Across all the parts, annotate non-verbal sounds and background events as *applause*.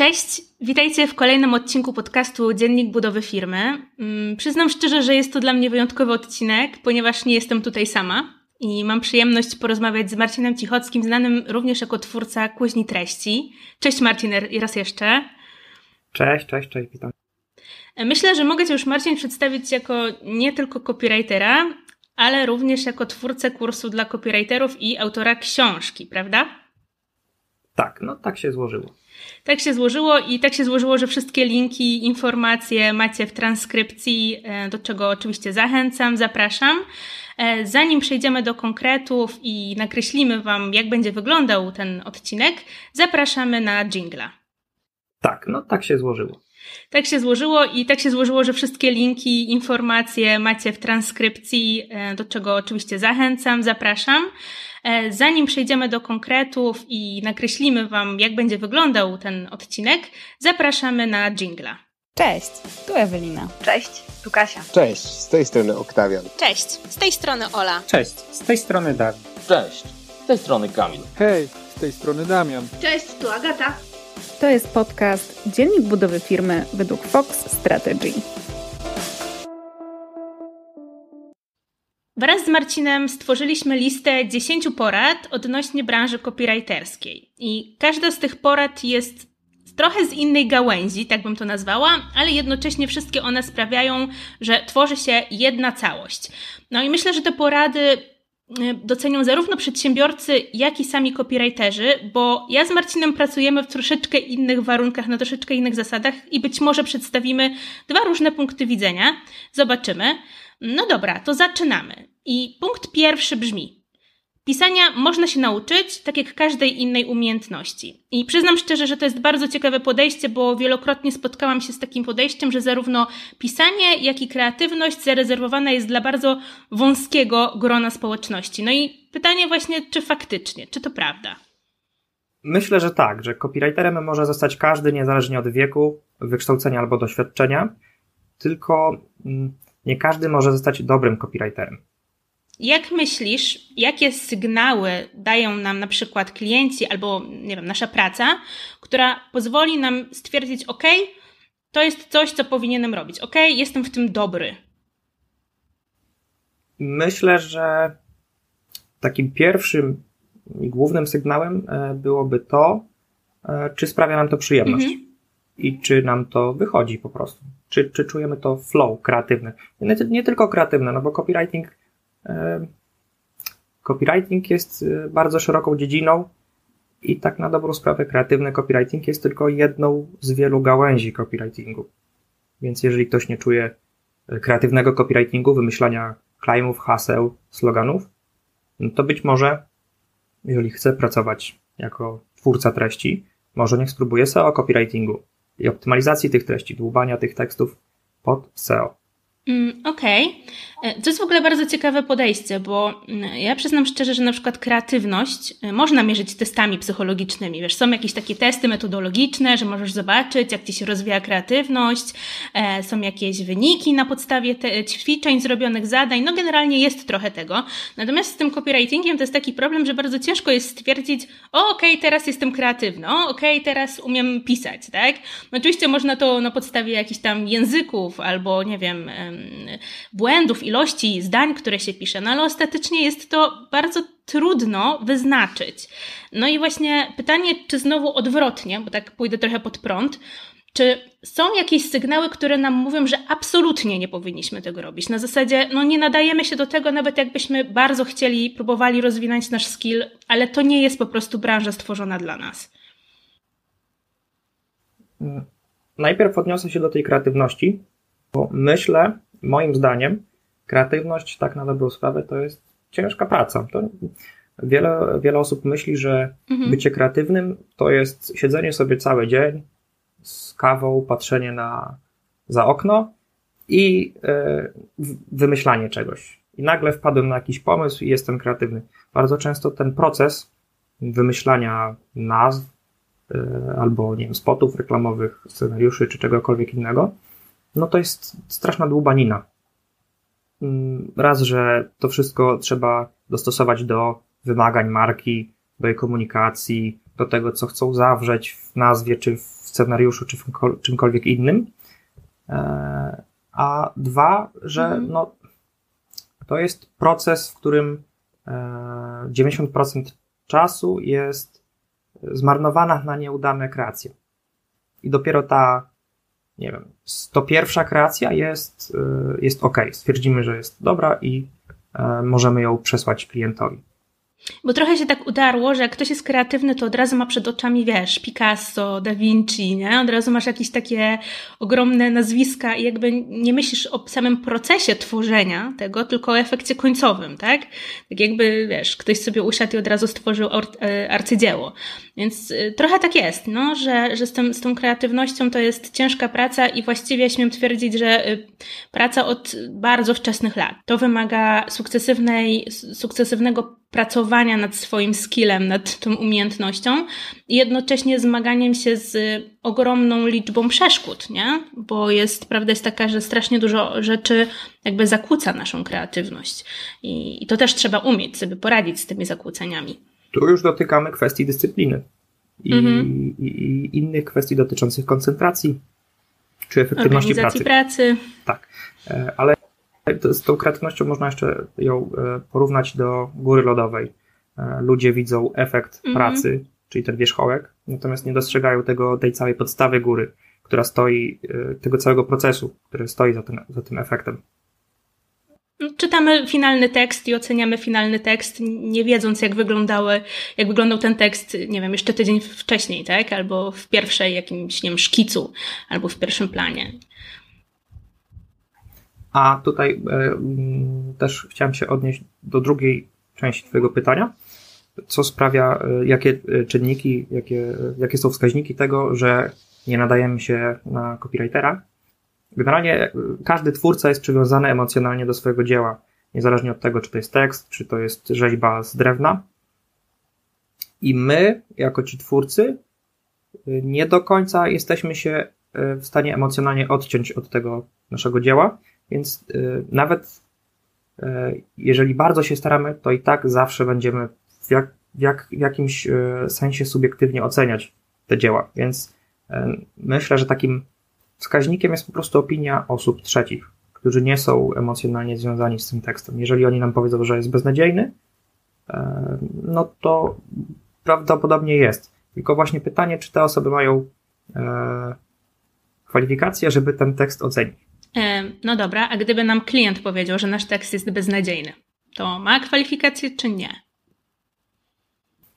Cześć, witajcie w kolejnym odcinku podcastu Dziennik Budowy Firmy. Mm, przyznam szczerze, że jest to dla mnie wyjątkowy odcinek, ponieważ nie jestem tutaj sama i mam przyjemność porozmawiać z Marcinem Cichockim, znanym również jako twórca Kuźni Treści. Cześć Marcin, raz jeszcze. Cześć, cześć, cześć, witam. Myślę, że mogę Cię już Marcin przedstawić jako nie tylko copywritera, ale również jako twórcę kursu dla copywriterów i autora książki, prawda? Tak, no tak się złożyło. Tak się złożyło i tak się złożyło, że wszystkie linki, informacje macie w transkrypcji, e, do czego oczywiście zachęcam, zapraszam. E, zanim przejdziemy do konkretów i nakreślimy Wam, jak będzie wyglądał ten odcinek, zapraszamy na jingla. Tak, no tak się złożyło. Tak się złożyło i tak się złożyło, że wszystkie linki, informacje macie w transkrypcji, e, do czego oczywiście zachęcam, zapraszam. E, zanim przejdziemy do konkretów i nakreślimy Wam, jak będzie wyglądał ten odcinek, zapraszamy na jingla. Cześć, tu Ewelina. Cześć, tu Kasia. Cześć, z tej strony Oktawian. Cześć, z tej strony Ola. Cześć, z tej strony Dawid. Cześć, z tej strony Kamil. Hej, z tej strony Damian. Cześć, tu Agata. To jest podcast Dziennik budowy firmy według Fox Strategy. Wraz z Marcinem stworzyliśmy listę 10 porad odnośnie branży copywriterskiej. I każda z tych porad jest trochę z innej gałęzi, tak bym to nazwała, ale jednocześnie wszystkie one sprawiają, że tworzy się jedna całość. No i myślę, że te porady docenią zarówno przedsiębiorcy, jak i sami copywriterzy, bo ja z Marcinem pracujemy w troszeczkę innych warunkach, na troszeczkę innych zasadach i być może przedstawimy dwa różne punkty widzenia. Zobaczymy. No dobra, to zaczynamy. I punkt pierwszy brzmi: Pisania można się nauczyć, tak jak każdej innej umiejętności. I przyznam szczerze, że to jest bardzo ciekawe podejście, bo wielokrotnie spotkałam się z takim podejściem, że zarówno pisanie, jak i kreatywność zarezerwowana jest dla bardzo wąskiego grona społeczności. No i pytanie właśnie, czy faktycznie, czy to prawda? Myślę, że tak, że copywriterem może zostać każdy niezależnie od wieku, wykształcenia albo doświadczenia, tylko mm, nie każdy może zostać dobrym copywriterem. Jak myślisz, jakie sygnały dają nam na przykład klienci albo, nie wiem, nasza praca, która pozwoli nam stwierdzić, OK, to jest coś, co powinienem robić, OK, jestem w tym dobry? Myślę, że takim pierwszym i głównym sygnałem e, byłoby to, e, czy sprawia nam to przyjemność mhm. i czy nam to wychodzi po prostu. Czy, czy czujemy to flow kreatywny. Nie, nie tylko kreatywne, no bo copywriting Copywriting jest y, bardzo szeroką dziedziną i tak na dobrą sprawę kreatywny copywriting jest tylko jedną z wielu gałęzi copywritingu. Więc jeżeli ktoś nie czuje y, kreatywnego copywritingu, wymyślania claimów, haseł, sloganów, no to być może, jeżeli chce pracować jako twórca treści, może niech spróbuje SEO copywritingu i optymalizacji tych treści, dłubania tych tekstów pod SEO. Mm, okej. Okay. To jest w ogóle bardzo ciekawe podejście, bo mm, ja przyznam szczerze, że na przykład kreatywność y, można mierzyć testami psychologicznymi. Wiesz, są jakieś takie testy metodologiczne, że możesz zobaczyć, jak ci się rozwija kreatywność, e, są jakieś wyniki na podstawie ćwiczeń, zrobionych zadań. No, generalnie jest trochę tego. Natomiast z tym copywritingiem to jest taki problem, że bardzo ciężko jest stwierdzić, o, okej, okay, teraz jestem kreatywny, okej, okay, teraz umiem pisać, tak? No, oczywiście można to na podstawie jakichś tam języków albo, nie wiem, błędów, ilości zdań, które się pisze, no ale ostatecznie jest to bardzo trudno wyznaczyć. No i właśnie pytanie, czy znowu odwrotnie, bo tak pójdę trochę pod prąd, czy są jakieś sygnały, które nam mówią, że absolutnie nie powinniśmy tego robić? Na zasadzie, no nie nadajemy się do tego, nawet jakbyśmy bardzo chcieli, próbowali rozwinąć nasz skill, ale to nie jest po prostu branża stworzona dla nas. Najpierw odniosę się do tej kreatywności, bo myślę, moim zdaniem, kreatywność, tak na dobrą sprawę, to jest ciężka praca. To wiele, wiele osób myśli, że mhm. bycie kreatywnym to jest siedzenie sobie cały dzień z kawą, patrzenie na, za okno i e, wymyślanie czegoś. I nagle wpadłem na jakiś pomysł i jestem kreatywny. Bardzo często ten proces wymyślania nazw e, albo nie wiem, spotów reklamowych, scenariuszy czy czegokolwiek innego no to jest straszna dłubanina. Mm, raz, że to wszystko trzeba dostosować do wymagań marki, do jej komunikacji, do tego, co chcą zawrzeć w nazwie, czy w scenariuszu, czy w czymkolwiek innym. E, a dwa, że mhm. no, to jest proces, w którym 90% czasu jest zmarnowana na nieudane kreacje. I dopiero ta, nie wiem, to pierwsza kreacja jest, jest ok. Stwierdzimy, że jest dobra i możemy ją przesłać klientowi. Bo trochę się tak udarło, że jak ktoś jest kreatywny, to od razu ma przed oczami, wiesz, Picasso, Da Vinci, nie? Od razu masz jakieś takie ogromne nazwiska i jakby nie myślisz o samym procesie tworzenia tego, tylko o efekcie końcowym, tak? Tak jakby, wiesz, ktoś sobie usiadł i od razu stworzył e, arcydzieło. Więc e, trochę tak jest, no, że, że z, tym, z tą kreatywnością to jest ciężka praca i właściwie śmiem twierdzić, że e, praca od bardzo wczesnych lat. To wymaga sukcesywnej, sukcesywnego pracowania nad swoim skillem, nad tą umiejętnością i jednocześnie zmaganiem się z ogromną liczbą przeszkód, nie? Bo jest, prawda jest taka, że strasznie dużo rzeczy jakby zakłóca naszą kreatywność i, i to też trzeba umieć sobie poradzić z tymi zakłóceniami. Tu już dotykamy kwestii dyscypliny i, mhm. i, i innych kwestii dotyczących koncentracji czy efektywności pracy. pracy. Tak, e, ale z tą kreatywnością można jeszcze ją e, porównać do góry lodowej. E, ludzie widzą efekt mhm. pracy, czyli ten wierzchołek, natomiast nie dostrzegają tego, tej całej podstawy góry, która stoi, e, tego całego procesu, który stoi za tym, za tym efektem. Czytamy finalny tekst i oceniamy finalny tekst, nie wiedząc, jak wyglądały, jak wyglądał ten tekst, nie wiem, jeszcze tydzień wcześniej, tak? Albo w pierwszej jakimś, nie wiem, szkicu, albo w pierwszym planie. A tutaj e, mm, też chciałem się odnieść do drugiej części Twojego pytania. Co sprawia, e, jakie e, czynniki, jakie, jakie są wskaźniki tego, że nie nadajemy się na copywritera? Generalnie każdy twórca jest przywiązany emocjonalnie do swojego dzieła, niezależnie od tego, czy to jest tekst, czy to jest rzeźba z drewna. I my, jako ci twórcy, nie do końca jesteśmy się w stanie emocjonalnie odciąć od tego naszego dzieła więc y, nawet y, jeżeli bardzo się staramy, to i tak zawsze będziemy w, jak, jak, w jakimś y, sensie subiektywnie oceniać te dzieła. Więc myślę, że takim wskaźnikiem jest po prostu opinia osób trzecich, którzy nie są emocjonalnie związani z tym tekstem. Jeżeli oni nam powiedzą, że jest beznadziejny, no to prawdopodobnie jest. Tylko właśnie pytanie, czy te osoby mają kwalifikacje, żeby ten tekst ocenić. No dobra, a gdyby nam klient powiedział, że nasz tekst jest beznadziejny, to ma kwalifikacje czy nie?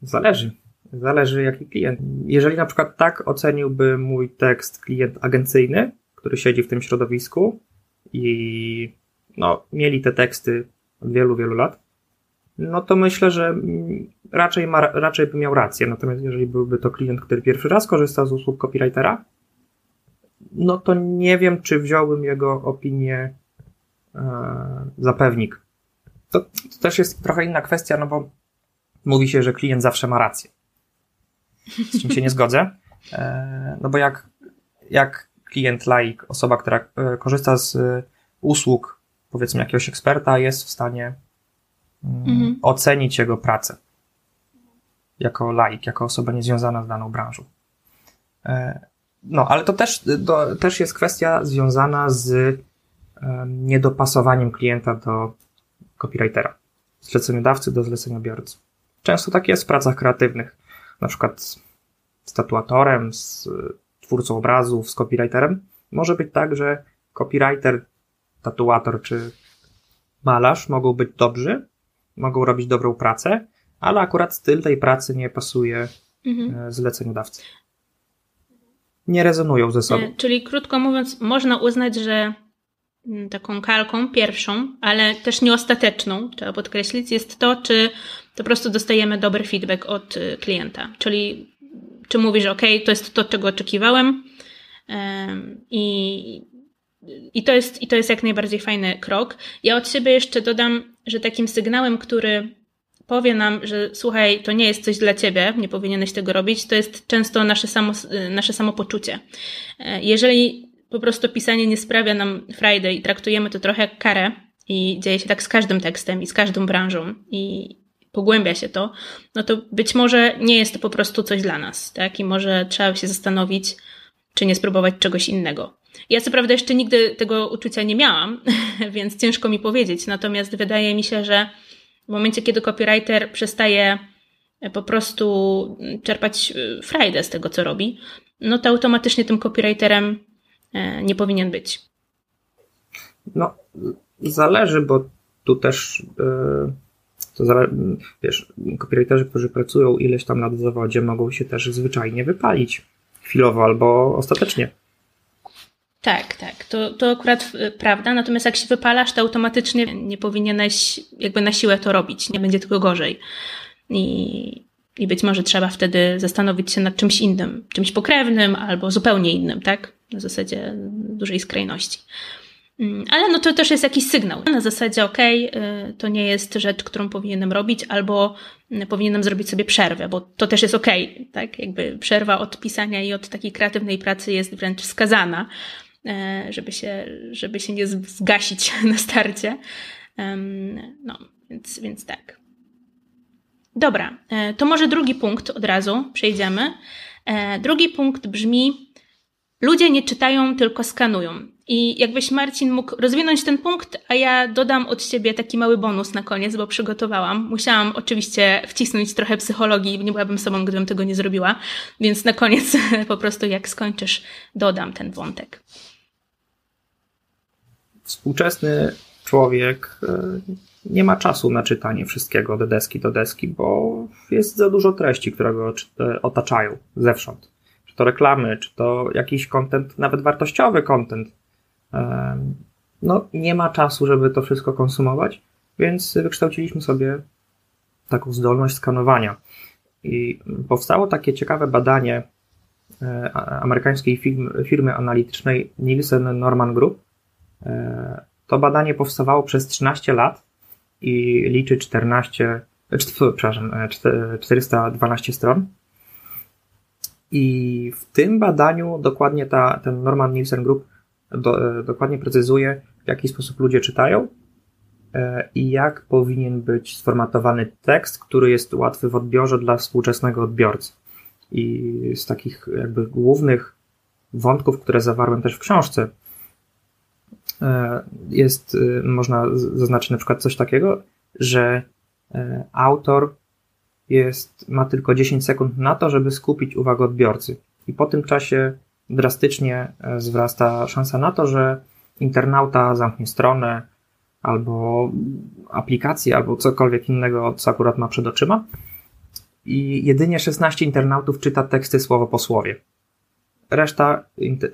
Zależy. Zależy jaki klient. Jeżeli na przykład tak oceniłby mój tekst klient agencyjny, który siedzi w tym środowisku i no, mieli te teksty od wielu, wielu lat, no to myślę, że raczej, ma, raczej by miał rację. Natomiast jeżeli byłby to klient, który pierwszy raz korzysta z usług copywritera, no to nie wiem, czy wziąłbym jego opinię e, za pewnik. To, to, też jest trochę inna kwestia, no bo mówi się, że klient zawsze ma rację. Z czym się nie zgodzę. E, no bo jak, jak klient, laik, osoba, która e, korzysta z usług, powiedzmy, jakiegoś eksperta, jest w stanie mm, mhm. ocenić jego pracę jako laik, jako osoba niezwiązana z daną branżą. E, no, ale to też, to też jest kwestia związana z um, niedopasowaniem klienta do copywritera, zleceniodawcy do zleceniobiorcy. Często tak jest w pracach kreatywnych, na przykład z tatuatorem, z twórcą obrazów, z copywriterem. Może być tak, że copywriter, tatuator czy malarz mogą być dobrzy, mogą robić dobrą pracę, ale akurat styl tej pracy nie pasuje mhm. E, zleceniodawcy nie rezonują ze sobą. E, czyli krótko mówiąc, można uznać, że mm, taką kalką pierwszą, ale też nieostateczną, trzeba podkreślić, jest to, czy po prostu dostajemy dobry feedback od y, klienta. Czyli czy mówi, że OK, to jest to, czego oczekiwałem i, i, to jest, i to jest jak najbardziej fajny krok. Ja od siebie jeszcze dodam, że takim sygnałem, który powie nam, że słuchaj, to nie jest coś dla ciebie, nie powinieneś tego robić, to jest często nasze, samo, nasze samopoczucie. E, jeżeli po prostu pisanie nie sprawia nam Friday i traktujemy to trochę jak karę i dzieje się tak z każdym tekstem i z każdą branżą i pogłębia się to, no to być może nie jest to po prostu coś dla nas, tak? I może trzeba się zastanowić, czy nie spróbować czegoś innego. Ja co prawda jeszcze nigdy tego uczucia nie miałam, *laughs* więc ciężko mi powiedzieć. Natomiast wydaje mi się, że w momencie, kiedy copywriter przestaje po prostu czerpać e, frajdę z tego, co robi, no to automatycznie tym copywriterem e, nie powinien być. No, zależy, bo tu też e, to zale, wiesz, copywriterzy, którzy pracują ileś tam lat w zawodzie, mogą się też zwyczajnie wypalić chwilowo albo ostatecznie. Tak, tak, to, to akurat prawda, natomiast jak się wypalasz, to automatycznie nie powinieneś jakby na siłę to robić, nie będzie tylko gorzej. I, I być może trzeba wtedy zastanowić się nad czymś innym, czymś pokrewnym albo zupełnie innym, tak? Na zasadzie dużej skrajności. Mm, ale no to też jest jakiś sygnał. Na zasadzie, okej, okay, to nie jest rzecz, którą powinienem robić, albo powinienem zrobić sobie przerwę, bo to też jest okej, okay, tak? Jakby przerwa od pisania i od takiej kreatywnej pracy jest wręcz wskazana, e, żeby się, żeby się nie zgasić *laughs* na starcie. No, więc, więc tak. Dobra, e, to może drugi punkt od razu przejdziemy. E, drugi punkt brzmi: ludzie nie czytają, tylko skanują. I jakbyś Marcin mógł rozwinąć ten punkt, a ja dodam od siebie taki mały bonus na koniec, bo przygotowałam. Musiałam oczywiście wcisnąć trochę psychologii, nie byłabym sobą, gdybym tego nie zrobiła, więc na koniec *laughs* po prostu jak skończysz, dodam ten wątek. Współczesny człowiek e, nie ma czasu na czytanie wszystkiego do deski do deski, bo jest za dużo treści, które go e, otaczają zewsząd. Czy to reklamy, czy to jakiś kontent, nawet wartościowy kontent. No, nie ma czasu, żeby to wszystko konsumować, więc wykształciliśmy sobie taką zdolność skanowania. I powstało takie ciekawe badanie e, amerykańskiej firmy analitycznej Nielsen Norman Group. E, to badanie powstawało przez 13 lat i liczy 14, przepraszam, 412 e, stron. I w tym badaniu dokładnie ta, ten Norman Nielsen Group do, e, dokładnie precyzuje, w jaki sposób ludzie czytają e, i jak powinien być sformatowany tekst, który jest łatwy w odbiorze dla współczesnego odbiorcy. I z takich jakby głównych wątków, które zawarłem też w książce, E, jest, e, można zaznaczyć na przykład coś takiego, że e, autor jest, ma tylko 10 sekund na to, żeby skupić uwagę odbiorcy. I po tym czasie drastycznie wzrasta szansa na to, że internauta zamknie stronę, albo aplikację, albo cokolwiek innego, co akurat ma przed oczyma. I jedynie 16 internautów czyta teksty słowo po słowie. Reszta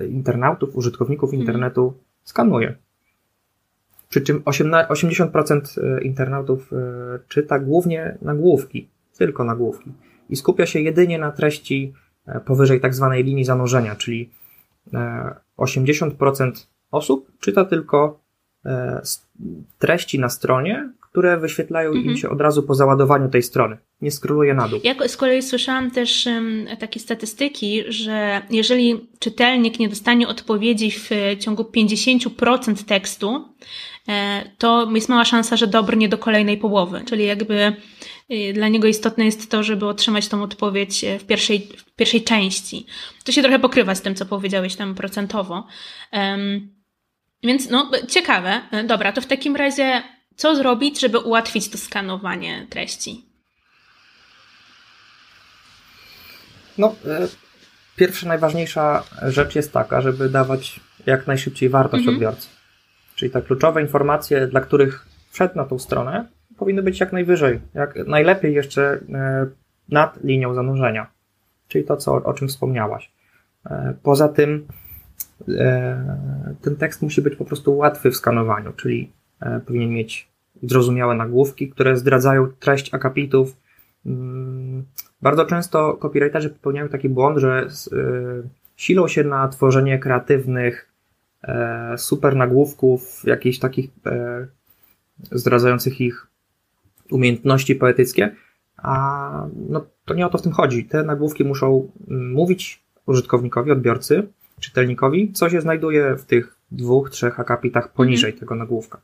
internautów, użytkowników mhm. internetu skanuje. Przy czym 80% e, internautów e, czyta głównie nagłówki, tylko nagłówki i skupia się jedynie na treści e, powyżej tak zwanej linii zanurzenia, czyli 80% osób czyta tylko treści na stronie, które wyświetlają mhm. im się od razu po załadowaniu tej strony. Nie skroluje na dół. Ja z kolei słyszałam też um, takie statystyki, że jeżeli czytelnik nie dostanie odpowiedzi w ciągu 50% tekstu, e, to jest mała szansa, że dobrnie do kolejnej połowy. Czyli jakby y, dla niego istotne jest to, żeby otrzymać tą odpowiedź e, w pierwszej, w pierwszej części. To się trochę pokrywa z tym, co powiedziałeś tam procentowo. Um, więc no, ciekawe. E, dobra, to w takim razie co zrobić, żeby ułatwić to skanowanie treści? No, e, pierwsza, najważniejsza rzecz jest taka, żeby dawać jak najszybciej wartość mhm. odbiorcy. Czyli te kluczowe informacje, dla których wszedł na tą stronę, powinny być jak najwyżej, jak najlepiej jeszcze e, nad linią zanurzenia. Czyli to, co, o czym wspomniałaś. E, poza tym ten tekst musi być po prostu łatwy w skanowaniu, czyli powinien mieć zrozumiałe nagłówki, które zdradzają treść akapitów. Mm, bardzo często copywriterzy popełniają taki błąd, że y, silą się na tworzenie kreatywnych, e, super nagłówków, jakichś takich e, zdradzających ich umiejętności poetyckie, a no, to nie o to w tym chodzi. Te nagłówki muszą mm, mówić użytkownikowi, odbiorcy, czytelnikowi, co się znajduje w tych dwóch, trzech akapitach poniżej mhm. tego nagłówka.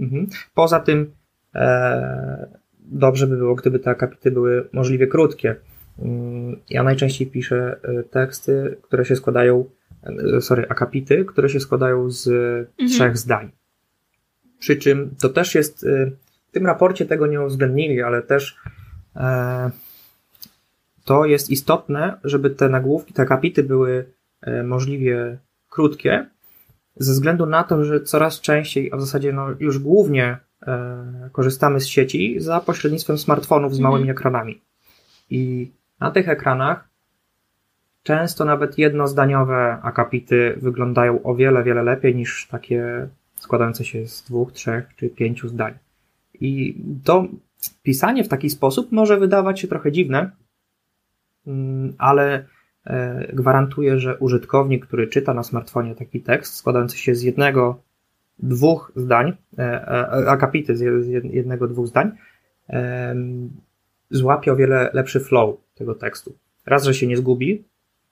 Mhm. Poza tym e, dobrze by było, gdyby te akapity były możliwie krótkie. Ja najczęściej piszę teksty, które się składają, sorry, akapity, które się składają z mhm. trzech zdań. Przy czym to też jest, w tym raporcie tego nie uwzględnili, ale też e, to jest istotne, żeby te nagłówki, te akapity były e, możliwie krótkie, ze względu na to, że coraz częściej, a w zasadzie no już głównie e, korzystamy z sieci za pośrednictwem smartfonów z mhm. małymi ekranami. I na tych ekranach często nawet jednozdaniowe akapity wyglądają o wiele, wiele lepiej niż takie składające się z dwóch, trzech czy pięciu zdań. I to pisanie w taki sposób może wydawać się trochę dziwne, mm, ale e, gwarantuję, że użytkownik, który czyta na smartfonie taki tekst składający się z jednego, dwóch zdań, e, e, akapity z jednego, dwóch zdań, złapie o wiele lepszy flow tego tekstu. Raz, że się nie zgubi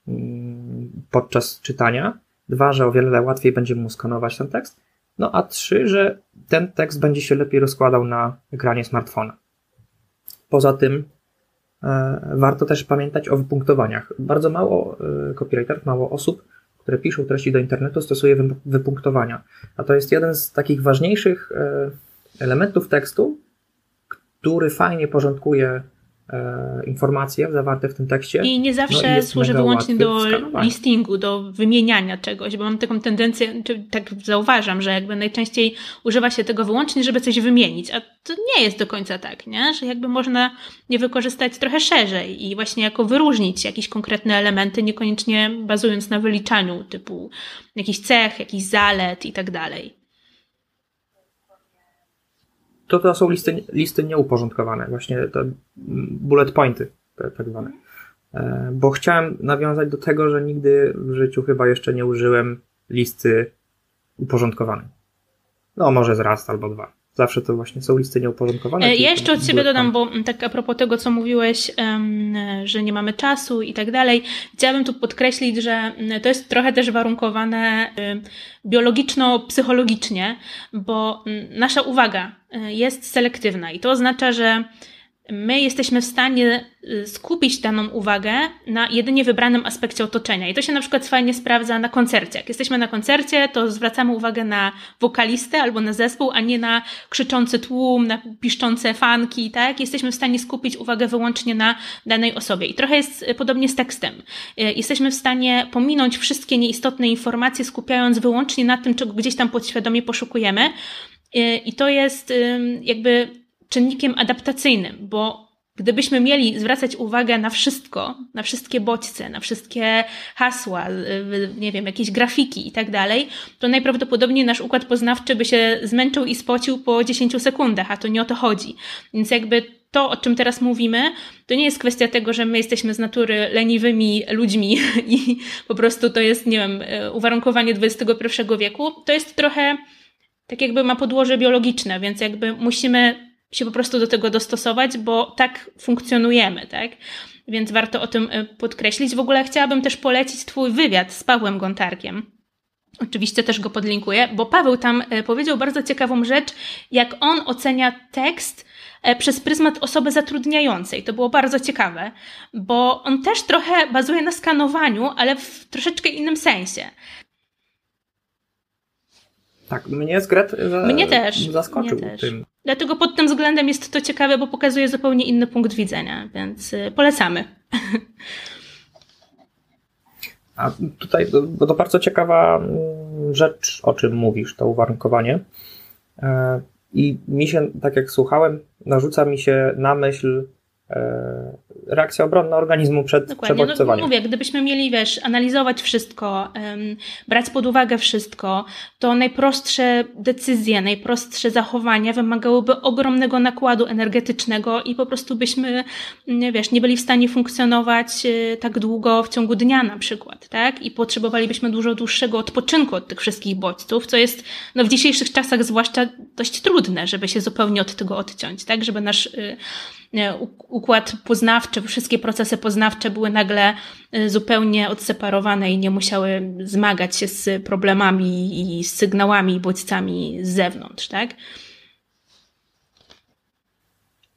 mm, podczas czytania, dwa, że o wiele łatwiej będzie mu skanować ten tekst, no a trzy, że ten tekst będzie się lepiej rozkładał na ekranie smartfona. Poza tym warto też pamiętać o wypunktowaniach. Bardzo mało e, copywriterów, mało osób, które piszą treści do internetu, stosuje wypunktowania. A to jest jeden z takich ważniejszych e, elementów tekstu, który fajnie porządkuje e, informacje zawarte w tym tekście. I nie zawsze no i służy wyłącznie do listingu, do wymieniania czegoś, bo mam taką tendencję, czy tak zauważam, że jakby najczęściej używa się tego wyłącznie, żeby coś wymienić, a to nie jest do końca tak, nie? Że jakby można je wykorzystać trochę szerzej i właśnie jako wyróżnić jakieś konkretne elementy, niekoniecznie bazując na wyliczaniu typu jakichś cech, jakichś zalet i tak dalej to to są listy, listy nieuporządkowane, właśnie te bullet pointy, tak zwane. E, bo chciałem nawiązać do tego, że nigdy w życiu chyba jeszcze nie użyłem listy uporządkowanej. No, może z raz albo dwa. Zawsze to właśnie są listy nieuporządkowane. E, ja jeszcze od siebie dodam, bo tak a propos tego, co mówiłeś, że nie mamy czasu i tak dalej, chciałabym tu podkreślić, że to jest trochę też warunkowane biologiczno-psychologicznie, bo nasza uwaga e, jest selektywna i to oznacza, że my jesteśmy w stanie y, skupić daną uwagę na jedynie wybranym aspekcie otoczenia. I to się na przykład fajnie sprawdza na koncercie. Jak jesteśmy na koncercie, to zwracamy uwagę na wokalistę albo na zespół, a nie na krzyczący tłum, na piszczące fanki, tak? Jesteśmy w stanie skupić uwagę wyłącznie na danej osobie. I trochę jest y, podobnie z tekstem. Y, jesteśmy w stanie pominąć wszystkie nieistotne informacje, skupiając wyłącznie na tym, czego gdzieś tam podświadomie poszukujemy. I to jest jakby czynnikiem adaptacyjnym, bo gdybyśmy mieli zwracać uwagę na wszystko, na wszystkie bodźce, na wszystkie hasła, nie wiem, jakieś grafiki i tak dalej, to najprawdopodobniej nasz układ poznawczy by się zmęczył i spocił po 10 sekundach, a to nie o to chodzi. Więc jakby to, o czym teraz mówimy, to nie jest kwestia tego, że my jesteśmy z natury leniwymi ludźmi *laughs* i po prostu to jest, nie wiem, uwarunkowanie XXI wieku. To jest trochę tak jakby ma podłoże biologiczne, więc jakby musimy się po prostu do tego dostosować, bo tak funkcjonujemy, tak? Więc warto o tym y, podkreślić. W ogóle chciałabym też polecić Twój wywiad z Pawłem Gontarkiem. Oczywiście też go podlinkuję, bo Paweł tam y, powiedział bardzo ciekawą rzecz, jak on ocenia tekst y, przez pryzmat osoby zatrudniającej. To było bardzo ciekawe, bo on też trochę bazuje na skanowaniu, ale w troszeczkę innym sensie. Tak, mnie Zgret za, mnie też, zaskoczył mnie też. tym. Dlatego pod tym względem jest to ciekawe, bo pokazuje zupełnie inny punkt widzenia, więc y, polecamy. A tutaj, bo to bardzo ciekawa mm, rzecz, o czym mówisz, to uwarunkowanie. E, I mi się, tak jak słuchałem, narzuca mi się na myśl reakcja obronna organizmu przed Dokładnie. przebodźcowaniem. No, mówię, gdybyśmy mieli, wiesz, analizować wszystko, um, brać pod uwagę wszystko, to najprostsze decyzje, najprostsze zachowania wymagałyby ogromnego nakładu energetycznego i po prostu byśmy, nie wiesz, nie byli w stanie funkcjonować e, tak długo w ciągu dnia na przykład, tak? I potrzebowalibyśmy dużo dłuższego odpoczynku od tych wszystkich bodźców, co jest no, w dzisiejszych czasach zwłaszcza dość trudne, żeby się zupełnie od tego odciąć, tak? Żeby nasz y, układ poznawczy, wszystkie procesy poznawcze były nagle y, zupełnie odseparowane i nie musiały zmagać się z problemami i z sygnałami i bodźcami z zewnątrz, tak?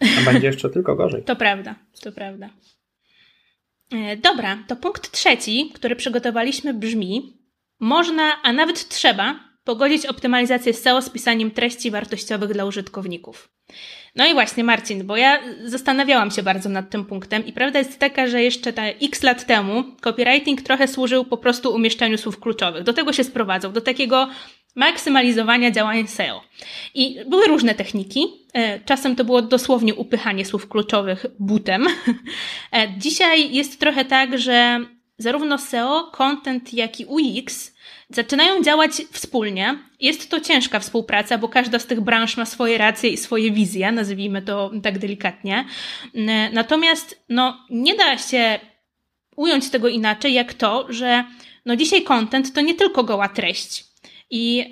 A będzie jeszcze tylko gorzej. *laughs* To prawda, to prawda. E, dobra, to punkt trzeci, który przygotowaliśmy brzmi: można, a nawet trzeba pogodzić optymalizację SEO z pisaniem treści wartościowych dla użytkowników. No i właśnie, Marcin, bo ja zastanawiałam się bardzo nad tym punktem i prawda jest taka, że jeszcze te x lat temu copywriting trochę służył po prostu umieszczaniu słów kluczowych. Do tego się sprowadzał, do takiego maksymalizowania działań SEO. I były różne techniki. E, czasem to było dosłownie upychanie słów kluczowych butem. *laughs* E, dzisiaj jest trochę tak, że zarówno SEO, content, jak i UX zaczynają działać wspólnie. Jest to ciężka współpraca, bo każda z tych branż ma swoje racje i swoje wizje, nazwijmy to tak delikatnie. Natomiast no, nie da się ująć tego inaczej, jak to, że no dzisiaj content to nie tylko goła treść. I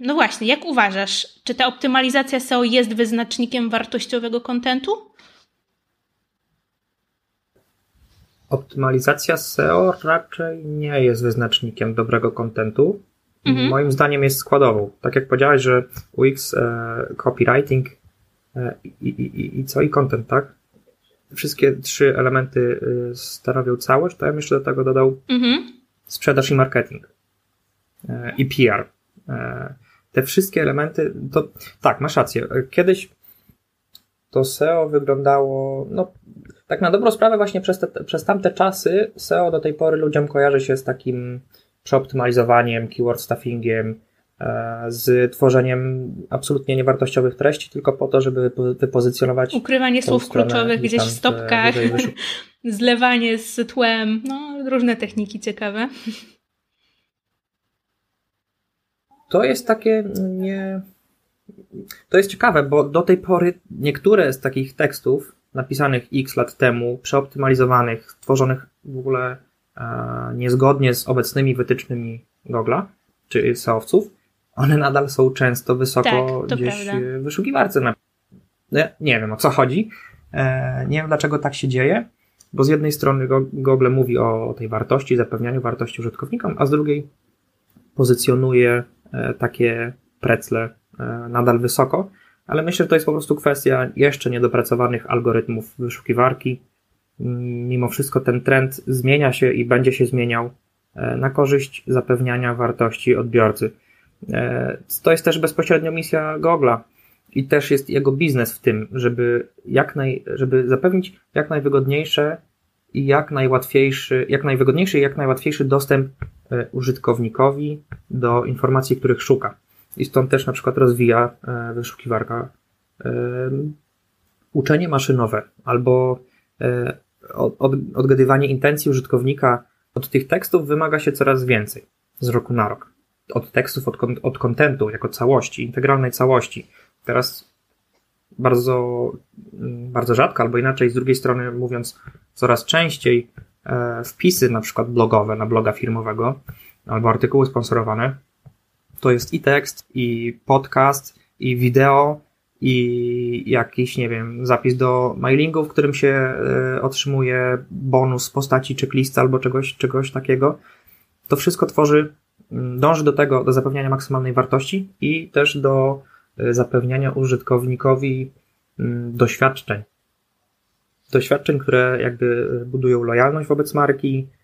no właśnie, jak uważasz, czy ta optymalizacja SEO jest wyznacznikiem wartościowego kontentu? Optymalizacja SEO raczej nie jest wyznacznikiem dobrego kontentu. Mhm. Moim zdaniem jest składową. Tak jak powiedziałeś, że UX, e, copywriting e, i, i, i co? I content, tak? Wszystkie trzy elementy e, stanowią całość, to ja bym jeszcze do tego dodał mhm. sprzedaż i marketing. E, I PR. E, te wszystkie elementy, to tak, masz rację. Kiedyś to SEO wyglądało, no tak na dobrą sprawę właśnie przez, te, przez tamte czasy SEO do tej pory ludziom kojarzy się z takim przeoptymalizowaniem, keyword stuffingiem, e, z tworzeniem absolutnie niewartościowych treści tylko po to, żeby wypozycjonować. Ukrywanie słów kluczowych gdzieś w stopkach, *laughs* zlewanie z tłem, no różne techniki ciekawe to jest takie nie. To jest ciekawe, bo do tej pory niektóre z takich tekstów napisanych x lat temu, przeoptymalizowanych, stworzonych w ogóle e, niezgodnie z obecnymi wytycznymi Google'a czy SEOwców, one nadal są często wysoko tak, gdzieś prawda. w wyszukiwarce. Na... Ja nie wiem o co chodzi. E, nie wiem dlaczego tak się dzieje, bo z jednej strony Google mówi o tej wartości, zapewnianiu wartości użytkownikom, a z drugiej pozycjonuje E, takie precle nadal wysoko, ale myślę, że to jest po prostu kwestia jeszcze niedopracowanych algorytmów wyszukiwarki. Mimo wszystko ten trend zmienia się i będzie się zmieniał e, na korzyść zapewniania wartości odbiorcy. To jest też bezpośrednio misja Google'a i też jest jego biznes w tym, żeby, jak naj, żeby zapewnić jak najwygodniejsze i jak najłatwiejszy, jak najwygodniejszy i jak najłatwiejszy dostęp E, użytkownikowi do informacji, których szuka. I stąd też na przykład rozwija e, wyszukiwarka e, uczenie maszynowe albo odgadywanie intencji użytkownika od tych tekstów wymaga się coraz więcej z roku na rok. Od tekstów, od, kontentu jako całości, integralnej całości. Teraz bardzo, mm, bardzo rzadko, albo inaczej, z drugiej strony mówiąc, coraz częściej E, wpisy na przykład blogowe na bloga firmowego albo artykuły sponsorowane, to jest i tekst, i podcast, i wideo, i jakiś, nie wiem, zapis do mailingu, w którym się e, otrzymuje bonus w postaci checklisty albo czegoś, czegoś takiego. To wszystko tworzy, mm, dąży do tego, do zapewniania maksymalnej wartości i też do e, zapewniania użytkownikowi mm, doświadczeń, doświadczeń, które jakby budują lojalność wobec marki, e,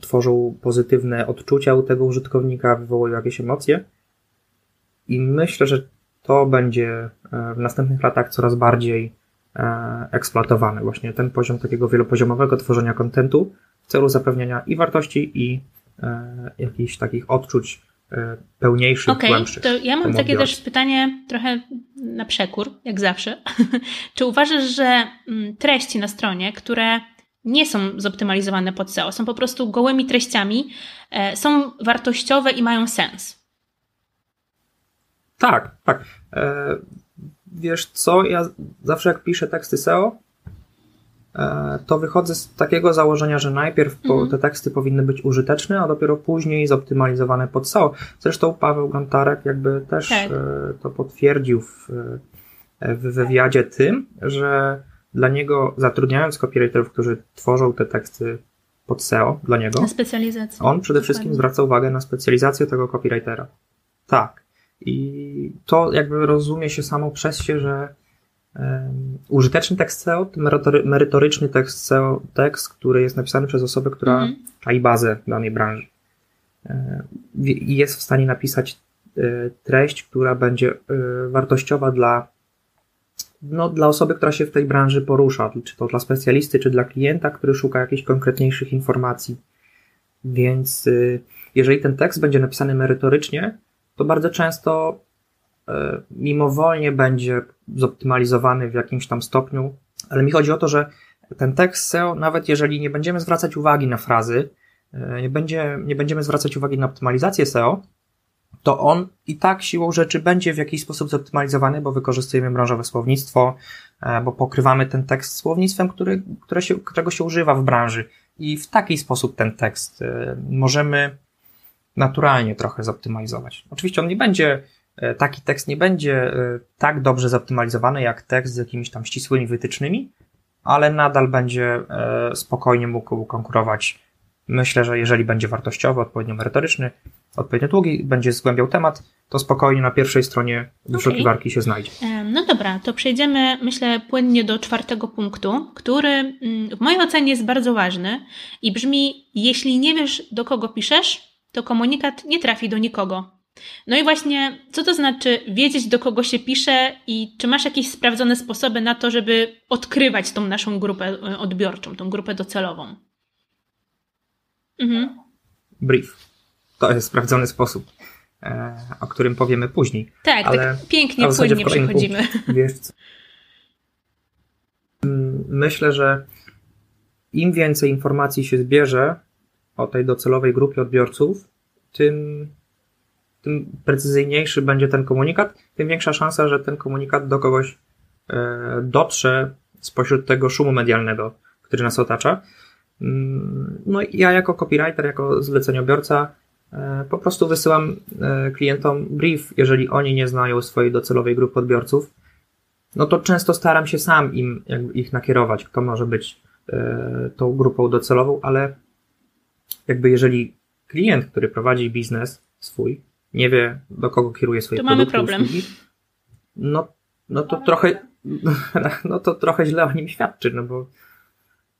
tworzą pozytywne odczucia u tego użytkownika, wywołują jakieś emocje. I myślę, że to będzie e, w następnych latach coraz bardziej e, eksploatowane. Właśnie ten poziom takiego wielopoziomowego tworzenia kontentu w celu zapewniania i wartości, i e, jakichś takich odczuć pełniejszych, okay, głębszych. to ja mam takie też pytanie trochę na przekór, jak zawsze. *laughs* Czy uważasz, że mm, treści na stronie, które nie są zoptymalizowane pod SEO, są po prostu gołymi treściami, e, są wartościowe i mają sens? Tak, tak. E, wiesz co, ja zawsze jak piszę teksty SEO, E, to wychodzę z takiego założenia, że najpierw mhm. te teksty powinny być użyteczne, a dopiero później zoptymalizowane pod SEO. Zresztą Paweł Gontarek jakby też tak. To potwierdził w, w wywiadzie tym, że dla niego, zatrudniając copywriterów, którzy tworzą te teksty pod SEO dla niego, na specjalizację. on przede wszystkim zwraca uwagę na specjalizację tego copywritera. Tak. I to jakby rozumie się samo przez się, że użyteczny tekst SEO, merytoryczny tekst SEO, tekst, który jest napisany przez osobę, która mm. czai bazę danej branży. I jest w stanie napisać treść, która będzie wartościowa dla no, dla osoby, która się w tej branży porusza, czy to dla specjalisty, czy dla klienta, który szuka jakichś konkretniejszych informacji. Więc y, jeżeli ten tekst będzie napisany merytorycznie, to bardzo często y, mimowolnie będzie zoptymalizowany w jakimś tam stopniu, ale mi chodzi o to, że ten tekst SEO, nawet jeżeli nie będziemy zwracać uwagi na frazy, y, nie, będzie, nie będziemy zwracać uwagi na optymalizację SEO, to on i tak siłą rzeczy będzie w jakiś sposób zoptymalizowany, bo wykorzystujemy branżowe słownictwo, e, bo pokrywamy ten tekst słownictwem, który, które się, którego się używa w branży. I w taki sposób ten tekst e, możemy naturalnie trochę zoptymalizować. Oczywiście on nie będzie, e, taki tekst nie będzie tak dobrze zoptymalizowany jak tekst z jakimiś tam ścisłymi wytycznymi, ale nadal będzie spokojnie mógł konkurować. Myślę, że jeżeli będzie wartościowy, odpowiednio merytoryczny, odpowiednio długi, będzie zgłębiał temat, to spokojnie na pierwszej stronie wyszukiwarki okay. się znajdzie. No dobra, to przejdziemy, myślę, płynnie do czwartego punktu, który mm, w mojej ocenie jest bardzo ważny i brzmi: jeśli nie wiesz, do kogo piszesz, to komunikat nie trafi do nikogo. No i właśnie, co to znaczy wiedzieć, do kogo się pisze i czy masz jakieś sprawdzone sposoby na to, żeby odkrywać tą naszą grupę e, odbiorczą, tą grupę docelową? Mhm. Brief. To jest sprawdzony sposób, e, o którym powiemy później. Tak, Ale tak pięknie, płynnie przechodzimy. Wiesz co? Mm, myślę, że im więcej informacji się zbierze o tej docelowej grupie odbiorców, tym, tym precyzyjniejszy będzie ten komunikat, tym większa szansa, że ten komunikat do kogoś e, dotrze spośród tego szumu medialnego, który nas otacza. Mm, no ja jako copywriter, jako zleceniobiorca po prostu wysyłam e, klientom brief, jeżeli oni nie znają swojej docelowej grupy odbiorców, no to często staram się sam im ich nakierować, kto może być e, tą grupą docelową, ale jakby jeżeli klient, który prowadzi biznes swój, nie wie do kogo kieruje swoje to produkty, mamy problem. Usługi, no, no to trochę *laughs* no to trochę źle o nim świadczy, no bo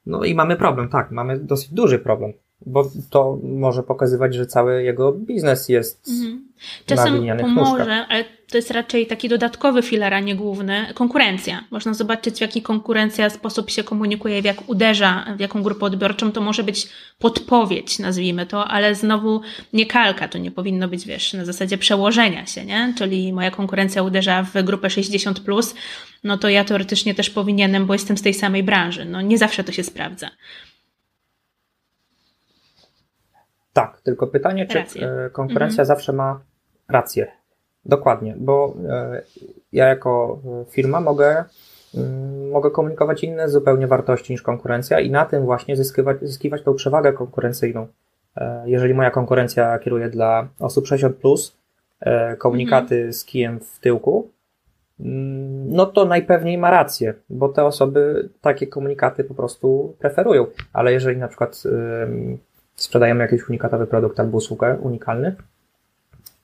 no i mamy problem, tak, mamy dosyć duży problem bo to może pokazywać, że cały jego biznes jest mhm. Czasem pomoże, ale to jest raczej taki dodatkowy filar, a nie główny, konkurencja. Można zobaczyć, w jaki konkurencja sposób się komunikuje, w jak uderza, w jaką grupę odbiorczą. To może być podpowiedź, nazwijmy to, ale znowu nie kalka, to nie powinno być, wiesz, na zasadzie przełożenia się, nie? Czyli moja konkurencja uderza w grupę 60+, plus, no to ja teoretycznie też powinienem, bo jestem z tej samej branży. No nie zawsze to się sprawdza. Tak, tylko pytanie, czy Rację. E, konkurencja mhm. zawsze ma rację. Dokładnie, bo e, ja jako firma mogę, mm, mogę komunikować inne zupełnie wartości niż konkurencja i na tym właśnie zyskiwać, zyskiwać tą przewagę konkurencyjną. E, jeżeli moja konkurencja kieruje dla osób 60, plus, komunikaty mhm. z kijem w tyłku, mm, no to najpewniej ma rację, bo te osoby takie komunikaty po prostu preferują. Ale jeżeli na przykład sprzedajemy jakiś unikatowy produkt albo usługę unikalny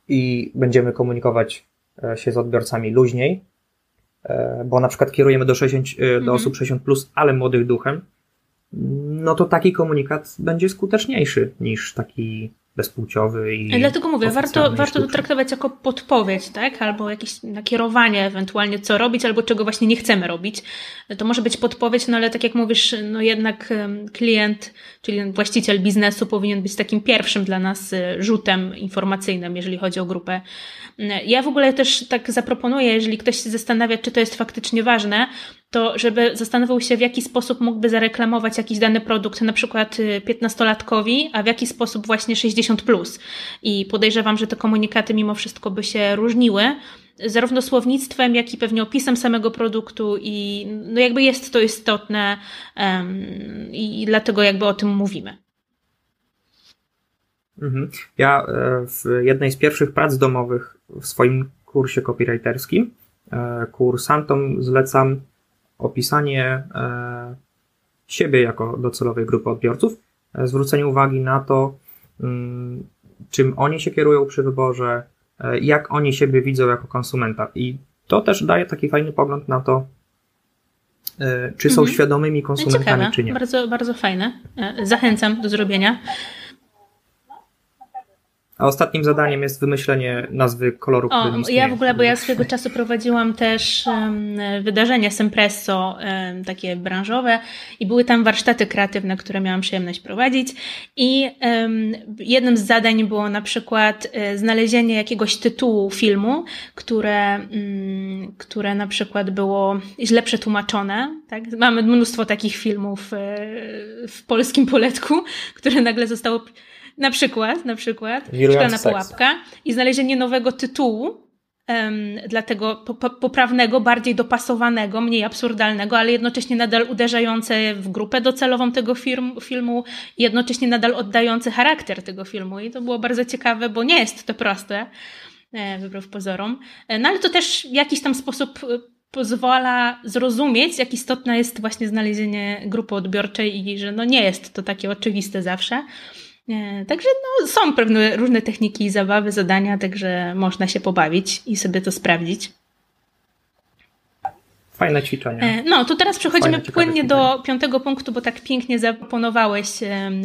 i będziemy komunikować e, się z odbiorcami luźniej, e, bo na przykład kierujemy do, 60, e, do mhm. osób 60, plus, ale młodych duchem, no to taki komunikat będzie skuteczniejszy niż taki bezpłciowy i. Dlatego mówię, warto, warto to traktować jako podpowiedź, tak? Albo jakieś nakierowanie, ewentualnie co robić, albo czego właśnie nie chcemy robić. To może być podpowiedź, no ale tak jak mówisz, no jednak klient, czyli właściciel biznesu powinien być takim pierwszym dla nas y, rzutem informacyjnym, jeżeli chodzi o grupę. Ja w ogóle też tak zaproponuję, jeżeli ktoś się zastanawia, czy to jest faktycznie ważne, to żeby zastanowił się, w jaki sposób mógłby zareklamować jakiś dany produkt, na przykład 15-latkowi, y, a w jaki sposób właśnie 60. Plus. I podejrzewam, że te komunikaty mimo wszystko by się różniły, zarówno słownictwem, jak i pewnie opisem samego produktu, i no jakby jest to istotne um, i dlatego jakby o tym mówimy. Mhm. Ja e, w jednej z pierwszych prac domowych w swoim kursie copywriterskim e, kursantom zlecam opisanie e, siebie jako docelowej grupy odbiorców, e, zwrócenie uwagi na to, mm, czym oni się kierują przy wyborze, e, jak oni siebie widzą jako konsumenta. I to też daje taki fajny pogląd na to, czy są Mhm. świadomymi konsumentami, ciekawe, czy nie. bardzo, bardzo fajne. Zachęcam do zrobienia. A ostatnim zadaniem jest wymyślenie nazwy koloru, który O, ja w ogóle, bo ja swego czasu prowadziłam też um, wydarzenia Sempresso, um, takie branżowe i były tam warsztaty kreatywne, które miałam przyjemność prowadzić i um, jednym z zadań było na przykład e, znalezienie jakiegoś tytułu filmu, które, mm, które na przykład było źle przetłumaczone. Tak? Mamy mnóstwo takich filmów e, w polskim poletku, *laughs* które nagle zostało na przykład, na przykład Wirujący Szklana pułapka i znalezienie nowego tytułu em, dla tego po, po, poprawnego, bardziej dopasowanego, mniej absurdalnego, ale jednocześnie nadal uderzające w grupę docelową tego film, filmu, i jednocześnie nadal oddający charakter tego filmu. I to było bardzo ciekawe, bo nie jest to proste, e, wbrew pozorom. E, No ale to też w jakiś tam sposób e, pozwala zrozumieć, jak istotne jest właśnie znalezienie grupy odbiorczej i że no nie jest to takie oczywiste zawsze. E, Także no, są pewne różne techniki zabawy, zadania, także można się pobawić i sobie to sprawdzić. Fajne ćwiczenie. E, No, to teraz przechodzimy Fajne, płynnie do piątego punktu, bo tak pięknie zaproponowałeś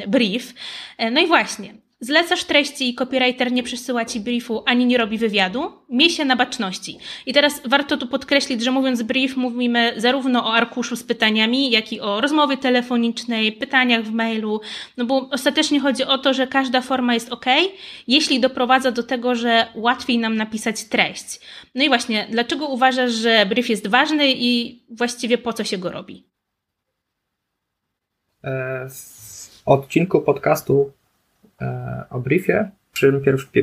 brief. E, No i właśnie, zlecasz treści i copywriter nie przesyła ci briefu ani nie robi wywiadu, miej się na baczności. I teraz warto tu podkreślić, że mówiąc brief, mówimy zarówno o arkuszu z pytaniami, jak i o rozmowie telefonicznej, pytaniach w mailu, no bo ostatecznie chodzi o to, że każda forma jest ok, jeśli doprowadza do tego, że łatwiej nam napisać treść. No i właśnie, dlaczego uważasz, że brief jest ważny i właściwie po co się go robi? E, W odcinku podcastu e, o briefie,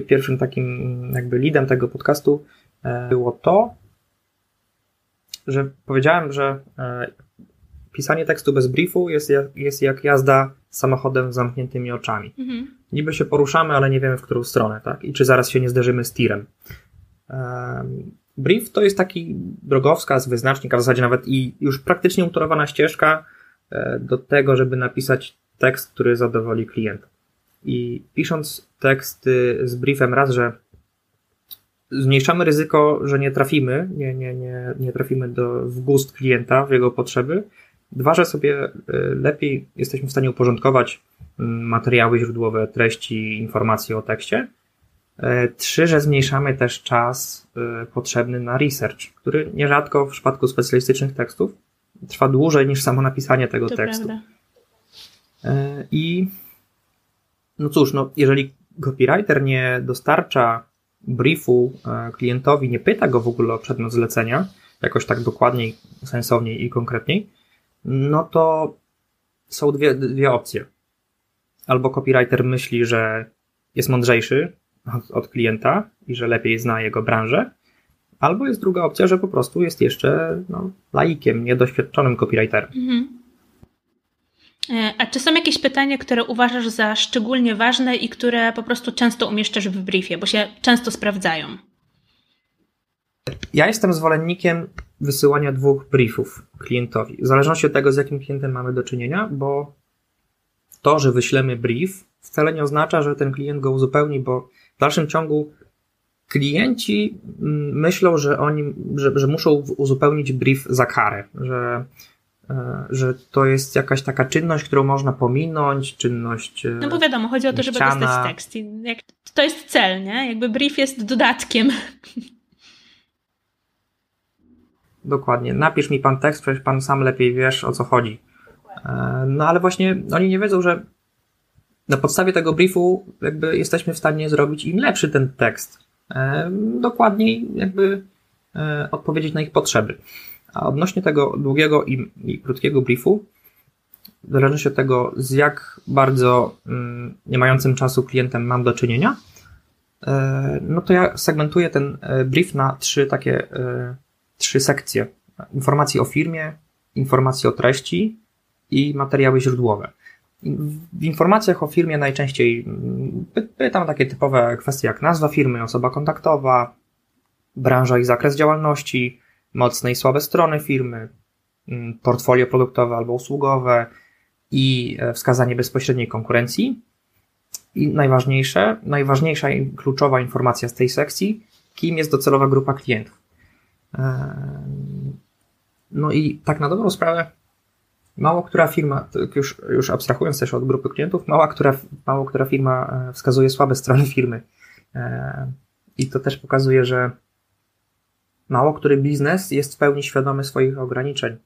pierwszym takim jakby leadem tego podcastu e, było to, że powiedziałem, że e, pisanie tekstu bez briefu jest jak, jest jak jazda samochodem z zamkniętymi oczami. Mhm. Niby się poruszamy, ale nie wiemy w którą stronę, tak? I czy zaraz się nie zderzymy z tirem. Em, Brief to jest taki drogowskaz, wyznacznik, a w zasadzie nawet i już praktycznie utorowana ścieżka e, do tego, żeby napisać tekst, który zadowoli klienta. I pisząc teksty z briefem raz, że zmniejszamy ryzyko, że nie trafimy, nie, nie, nie, nie trafimy do, w gust klienta, w jego potrzeby. Dwa, że sobie e, lepiej jesteśmy w stanie uporządkować mm, materiały źródłowe, treści, informacje o tekście. E, Trzy, że zmniejszamy też czas e, potrzebny na research, który nierzadko w przypadku specjalistycznych tekstów trwa dłużej niż samo napisanie tego To tekstu. prawda. I no cóż, no, jeżeli copywriter nie dostarcza briefu e, klientowi, nie pyta go w ogóle o przedmiot zlecenia, jakoś tak dokładniej, sensowniej i konkretniej, no to są dwie, dwie opcje. Albo copywriter myśli, że jest mądrzejszy od, od klienta i że lepiej zna jego branżę, albo jest druga opcja, że po prostu jest jeszcze no, laikiem, niedoświadczonym copywriterem. Mhm. E, A czy są jakieś pytania, które uważasz za szczególnie ważne i które po prostu często umieszczasz w briefie, bo się często sprawdzają? Ja jestem zwolennikiem wysyłania dwóch briefów klientowi, w zależności od tego, z jakim klientem mamy do czynienia, bo to, że wyślemy brief, wcale nie oznacza, że ten klient go uzupełni, bo w dalszym ciągu klienci mm, myślą, że oni, że, że muszą uzupełnić brief za karę, że, że to jest jakaś taka czynność, którą można pominąć, czynność. e, No bo wiadomo, chodzi o to, żeby Ściana. dostać tekst. Jak, to jest cel, nie? Jakby brief jest dodatkiem. *laughs* Dokładnie. Napisz mi pan tekst, przecież pan sam lepiej wiesz o co chodzi. E, No ale właśnie oni nie wiedzą, że na podstawie tego briefu jakby jesteśmy w stanie zrobić im lepszy ten tekst. E, Dokładniej jakby e, odpowiedzieć na ich potrzeby. A odnośnie tego długiego i, i krótkiego briefu, w zależności od tego, z jak bardzo mm, nie mającym czasu klientem mam do czynienia, e, no to ja segmentuję ten e, brief na trzy takie e, trzy sekcje. Informacje o firmie, informacje o treści i materiały źródłowe. W informacjach o firmie najczęściej mm, py- pytam takie typowe kwestie jak nazwa firmy, osoba kontaktowa, branża i zakres działalności, mocne i słabe strony firmy, mm, portfolio produktowe albo usługowe i e, wskazanie bezpośredniej konkurencji. I najważniejsze, najważniejsza i kluczowa informacja z tej sekcji, kim jest docelowa grupa klientów. Ehm, No i tak na dobrą sprawę, mało która firma, już, już abstrahując też od grupy klientów, mała która, mało która firma e, wskazuje słabe strony firmy. E, I to też pokazuje, że mało który biznes jest w pełni świadomy swoich ograniczeń.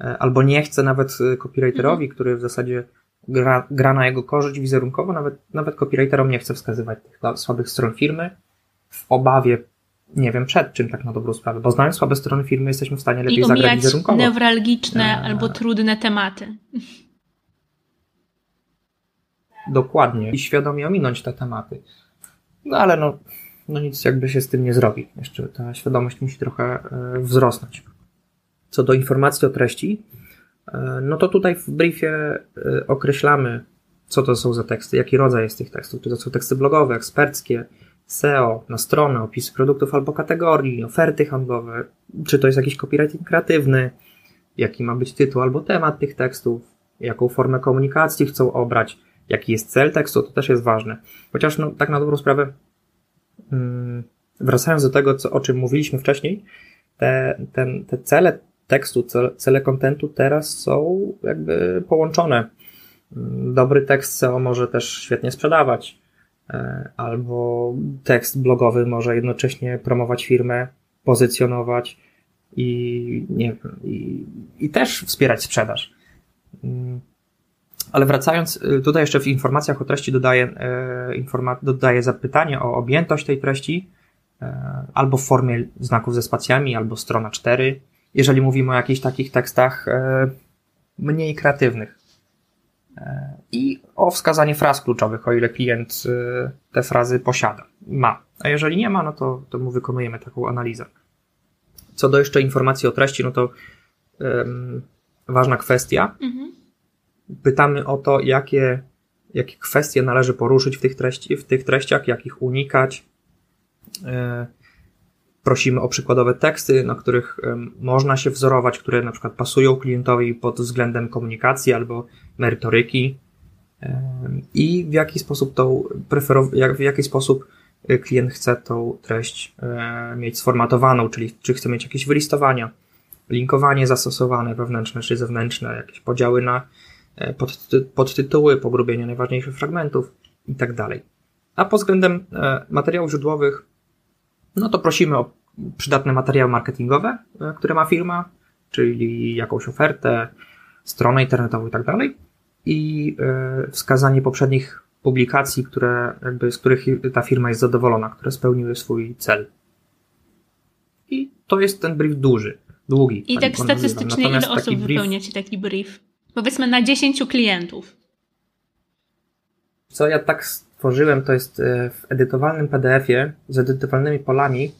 E, albo nie chce nawet copywriterowi, mhm. który w zasadzie gra, gra na jego korzyść wizerunkowo, nawet, nawet copywriterom nie chce wskazywać tych słabych stron firmy w obawie nie wiem przed czym tak na dobrą sprawę, bo znając słabe strony firmy jesteśmy w stanie lepiej I zagrać wizerunkowo. newralgiczne eee... albo trudne tematy. Dokładnie. I świadomie ominąć te tematy. No ale no, no nic jakby się z tym nie zrobi. Jeszcze ta świadomość musi trochę e, wzrosnąć. Co do informacji o treści, e, no to tutaj w briefie e, określamy, co to są za teksty, jaki rodzaj jest tych tekstów. Czy to są teksty blogowe, eksperckie, SEO, na stronę, opisy produktów albo kategorii, oferty handlowe, czy to jest jakiś copywriting kreatywny, jaki ma być tytuł albo temat tych tekstów, jaką formę komunikacji chcą obrać, jaki jest cel tekstu, to też jest ważne. Chociaż no, tak na dobrą sprawę, wracając do tego, co, o czym mówiliśmy wcześniej, te, ten, te cele tekstu, cele, kontentu teraz są jakby połączone. Mm, dobry tekst SEO może też świetnie sprzedawać E, albo tekst blogowy może jednocześnie promować firmę, pozycjonować i, nie, i, i też wspierać sprzedaż. Ale wracając, y, tutaj jeszcze w informacjach o treści dodaję, e, informa- dodaję zapytanie o objętość tej treści, e, albo w formie znaków ze spacjami, albo strona 4, jeżeli mówimy o jakichś takich tekstach mniej kreatywnych i o wskazanie fraz kluczowych, o ile klient y, te frazy posiada, ma. A jeżeli nie ma, no to, to mu wykonujemy taką analizę. Co do jeszcze informacji o treści, no to um, ważna kwestia. Mhm. Pytamy o to, jakie, jakie kwestie należy poruszyć w tych, treści, w tych treściach, jak ich unikać. E, prosimy o przykładowe teksty, na których można się wzorować, które na przykład pasują klientowi pod względem komunikacji albo merytoryki i w jaki sposób tą preferow- w jaki sposób y, klient chce tą treść e, mieć sformatowaną, czyli czy chce mieć jakieś wylistowania, linkowanie zastosowane wewnętrzne czy zewnętrzne, jakieś podziały na e, podtytuły, pogrubienie najważniejszych fragmentów i tak. A pod względem e, materiałów źródłowych, no to prosimy o przydatne materiały marketingowe, które ma firma, czyli jakąś ofertę, stronę internetową i tak dalej i e, wskazanie poprzednich publikacji, które, jakby, z których ta firma jest zadowolona, które spełniły swój cel. I to jest ten brief duży, długi. I tak statystycznie ile osób brief... wypełnia ci taki brief? Powiedzmy na 10 klientów. Co ja tak stworzyłem, to jest e, w edytowalnym PDF-ie z edytowalnymi polami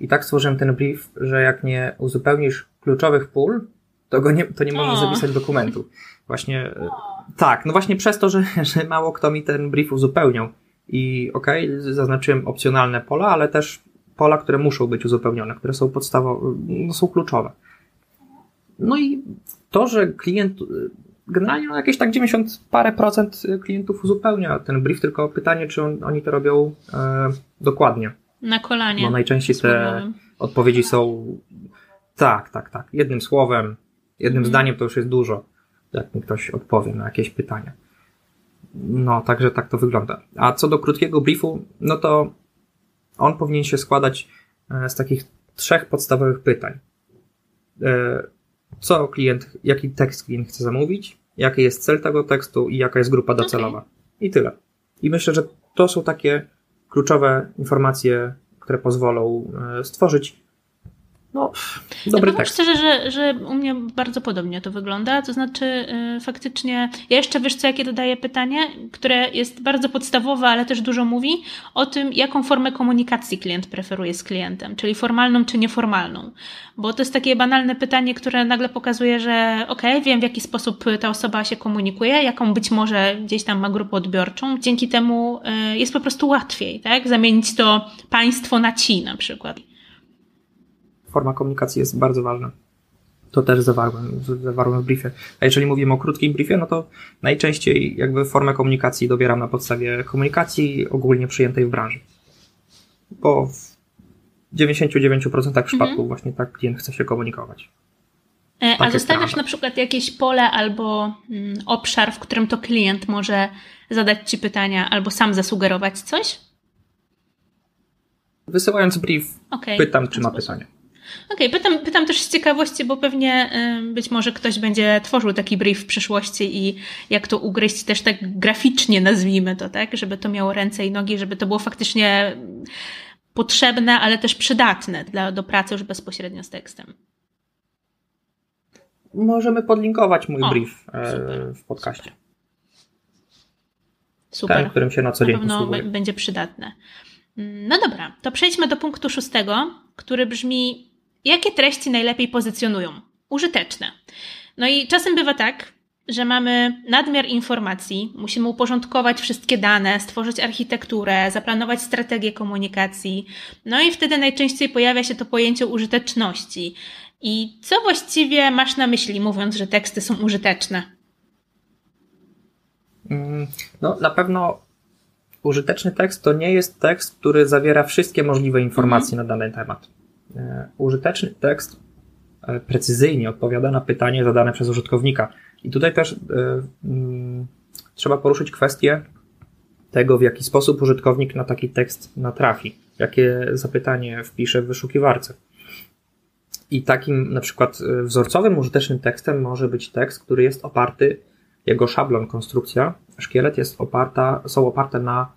i tak stworzyłem ten brief, że jak nie uzupełnisz kluczowych pól, to, go nie, to nie możesz zapisać dokumentu. Właśnie, e, tak, no właśnie przez to, że, *laughs* że mało kto mi ten brief uzupełniał. I okej, okay, zaznaczyłem opcjonalne pola, ale też pola, które muszą być uzupełnione, które są podstawowe, no są kluczowe. No i to, że klient, generalnie no jakieś tak 90 parę procent klientów uzupełnia ten brief, tylko pytanie, czy on, oni to robią e, dokładnie. Na kolanie. Bo najczęściej te odpowiedzi są tak, tak, tak, jednym słowem, jednym mm. zdaniem to już jest dużo jak mi ktoś odpowie na jakieś pytania. No, także tak to wygląda. A co do krótkiego briefu, no to on powinien się składać e, z takich trzech podstawowych pytań. Co klient, jaki tekst klient chce zamówić, jaki jest cel tego tekstu i jaka jest grupa docelowa. Okay. I tyle. I myślę, że to są takie kluczowe informacje, które pozwolą e, stworzyć no, dobry ja tekst. szczerze, że, że u mnie bardzo podobnie to wygląda. To znaczy, yy, faktycznie, ja jeszcze wiesz co, jakie dodaję pytanie, które jest bardzo podstawowe, ale też dużo mówi o tym, jaką formę komunikacji klient preferuje z klientem, czyli formalną czy nieformalną. Bo to jest takie banalne pytanie, które nagle pokazuje, że okej, okay, wiem w jaki sposób ta osoba się komunikuje, jaką być może gdzieś tam ma grupę odbiorczą. Dzięki temu yy, jest po prostu łatwiej, tak? Zamienić to państwo na ci na przykład forma komunikacji jest bardzo ważna. To też zawarłem, zawarłem w briefie. A jeżeli mówimy o krótkim briefie, no to najczęściej jakby formę komunikacji dobieram na podstawie komunikacji ogólnie przyjętej w branży. Bo w 99% przypadków mhm. właśnie tak klient chce się komunikować. E, a zostawiasz na przykład jakieś pole albo mm, obszar, w którym to klient może zadać Ci pytania albo sam zasugerować coś? Wysyłając brief, okay, pytam, czy ma pytanie. Okej, okay, pytam, pytam też z ciekawości, bo pewnie y, być może ktoś będzie tworzył taki brief w przyszłości i jak to ugryźć też tak graficznie, nazwijmy to, tak? Żeby to miało ręce i nogi, żeby to było faktycznie potrzebne, ale też przydatne dla, do pracy już bezpośrednio z tekstem. Możemy podlinkować mój o, brief e, super, w podcaście. Super. Ten, którym się na co dzień na pewno będzie przydatne. Mm, no dobra, to przejdźmy do punktu szóstego, który brzmi: jakie treści najlepiej pozycjonują? Użyteczne. No i czasem bywa tak, że mamy nadmiar informacji, musimy uporządkować wszystkie dane, stworzyć architekturę, zaplanować strategię komunikacji. No i wtedy najczęściej pojawia się to pojęcie użyteczności. I co właściwie masz na myśli, mówiąc, że teksty są użyteczne? Mm, no, na pewno użyteczny tekst to nie jest tekst, który zawiera wszystkie możliwe informacje mhm. na dany temat. E, użyteczny tekst e, precyzyjnie odpowiada na pytanie zadane przez użytkownika. I tutaj też y, y, trzeba poruszyć kwestię tego, w jaki sposób użytkownik na taki tekst natrafi, jakie zapytanie wpisze w wyszukiwarce. I takim na przykład wzorcowym, użytecznym tekstem może być tekst, który jest oparty, jego szablon, konstrukcja, szkielet jest oparta, są oparte na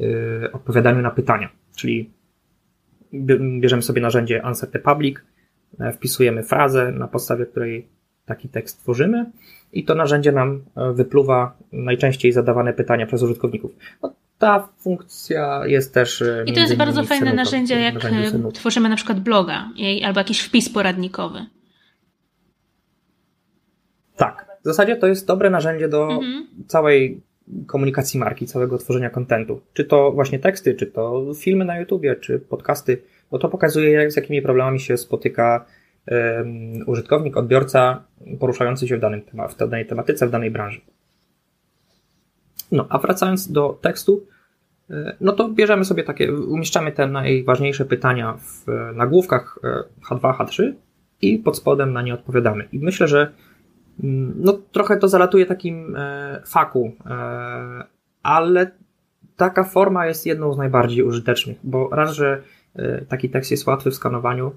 y, odpowiadaniu na pytania. Czyli bierzemy sobie narzędzie Answer the Public, e, wpisujemy frazę, na podstawie której taki tekst tworzymy i to narzędzie nam e, wypluwa najczęściej zadawane pytania przez użytkowników. No, ta funkcja jest też. E, I to jest bardzo fajne narzędzie, jak tworzymy na przykład bloga albo jakiś wpis poradnikowy. Tak. W zasadzie to jest dobre narzędzie do mhm. całej komunikacji marki, całego tworzenia kontentu. Czy to właśnie teksty, czy to filmy na YouTubie, czy podcasty, bo to pokazuje, z jakimi problemami się spotyka um, użytkownik, odbiorca poruszający się w, danym tema, w danej tematyce, w danej branży. No, a wracając do tekstu, e, no to bierzemy sobie takie, umieszczamy te najważniejsze pytania w nagłówkach H2, e, H3 i pod spodem na nie odpowiadamy. I myślę, że no trochę to zalatuje takim e, faku, e, ale taka forma jest jedną z najbardziej użytecznych, bo raz, że e, taki tekst jest łatwy w skanowaniu,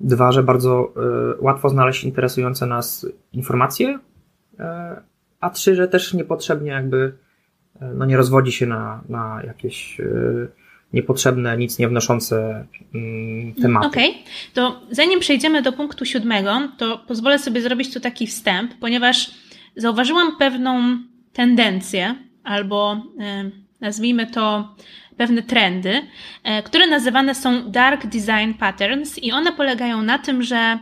dwa, że bardzo łatwo znaleźć interesujące nas informacje, a trzy, że też niepotrzebnie jakby no nie rozwodzi się na, na jakieś niepotrzebne, nic nie wnoszące mm, tematy. Okej, okay. to zanim przejdziemy do punktu siódmego, to pozwolę sobie zrobić tu taki wstęp, ponieważ zauważyłam pewną tendencję, albo e, nazwijmy to pewne trendy, e, które nazywane są dark design patterns i one polegają na tym, że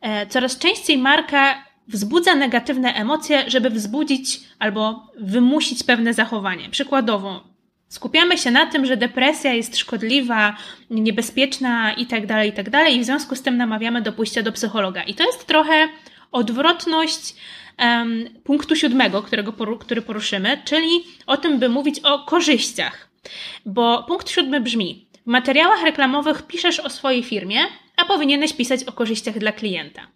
e, coraz częściej marka wzbudza negatywne emocje, żeby wzbudzić albo wymusić pewne zachowanie. Przykładowo, Skupiamy się na tym, że depresja jest szkodliwa, niebezpieczna i tak dalej, i tak i w związku z tym namawiamy do pójścia do psychologa. I to jest trochę odwrotność um, punktu siódmego, którego który poruszymy, czyli o tym, by mówić o korzyściach. Bo punkt siódmy brzmi: W materiałach reklamowych piszesz o swojej firmie, a powinieneś pisać o korzyściach dla klienta.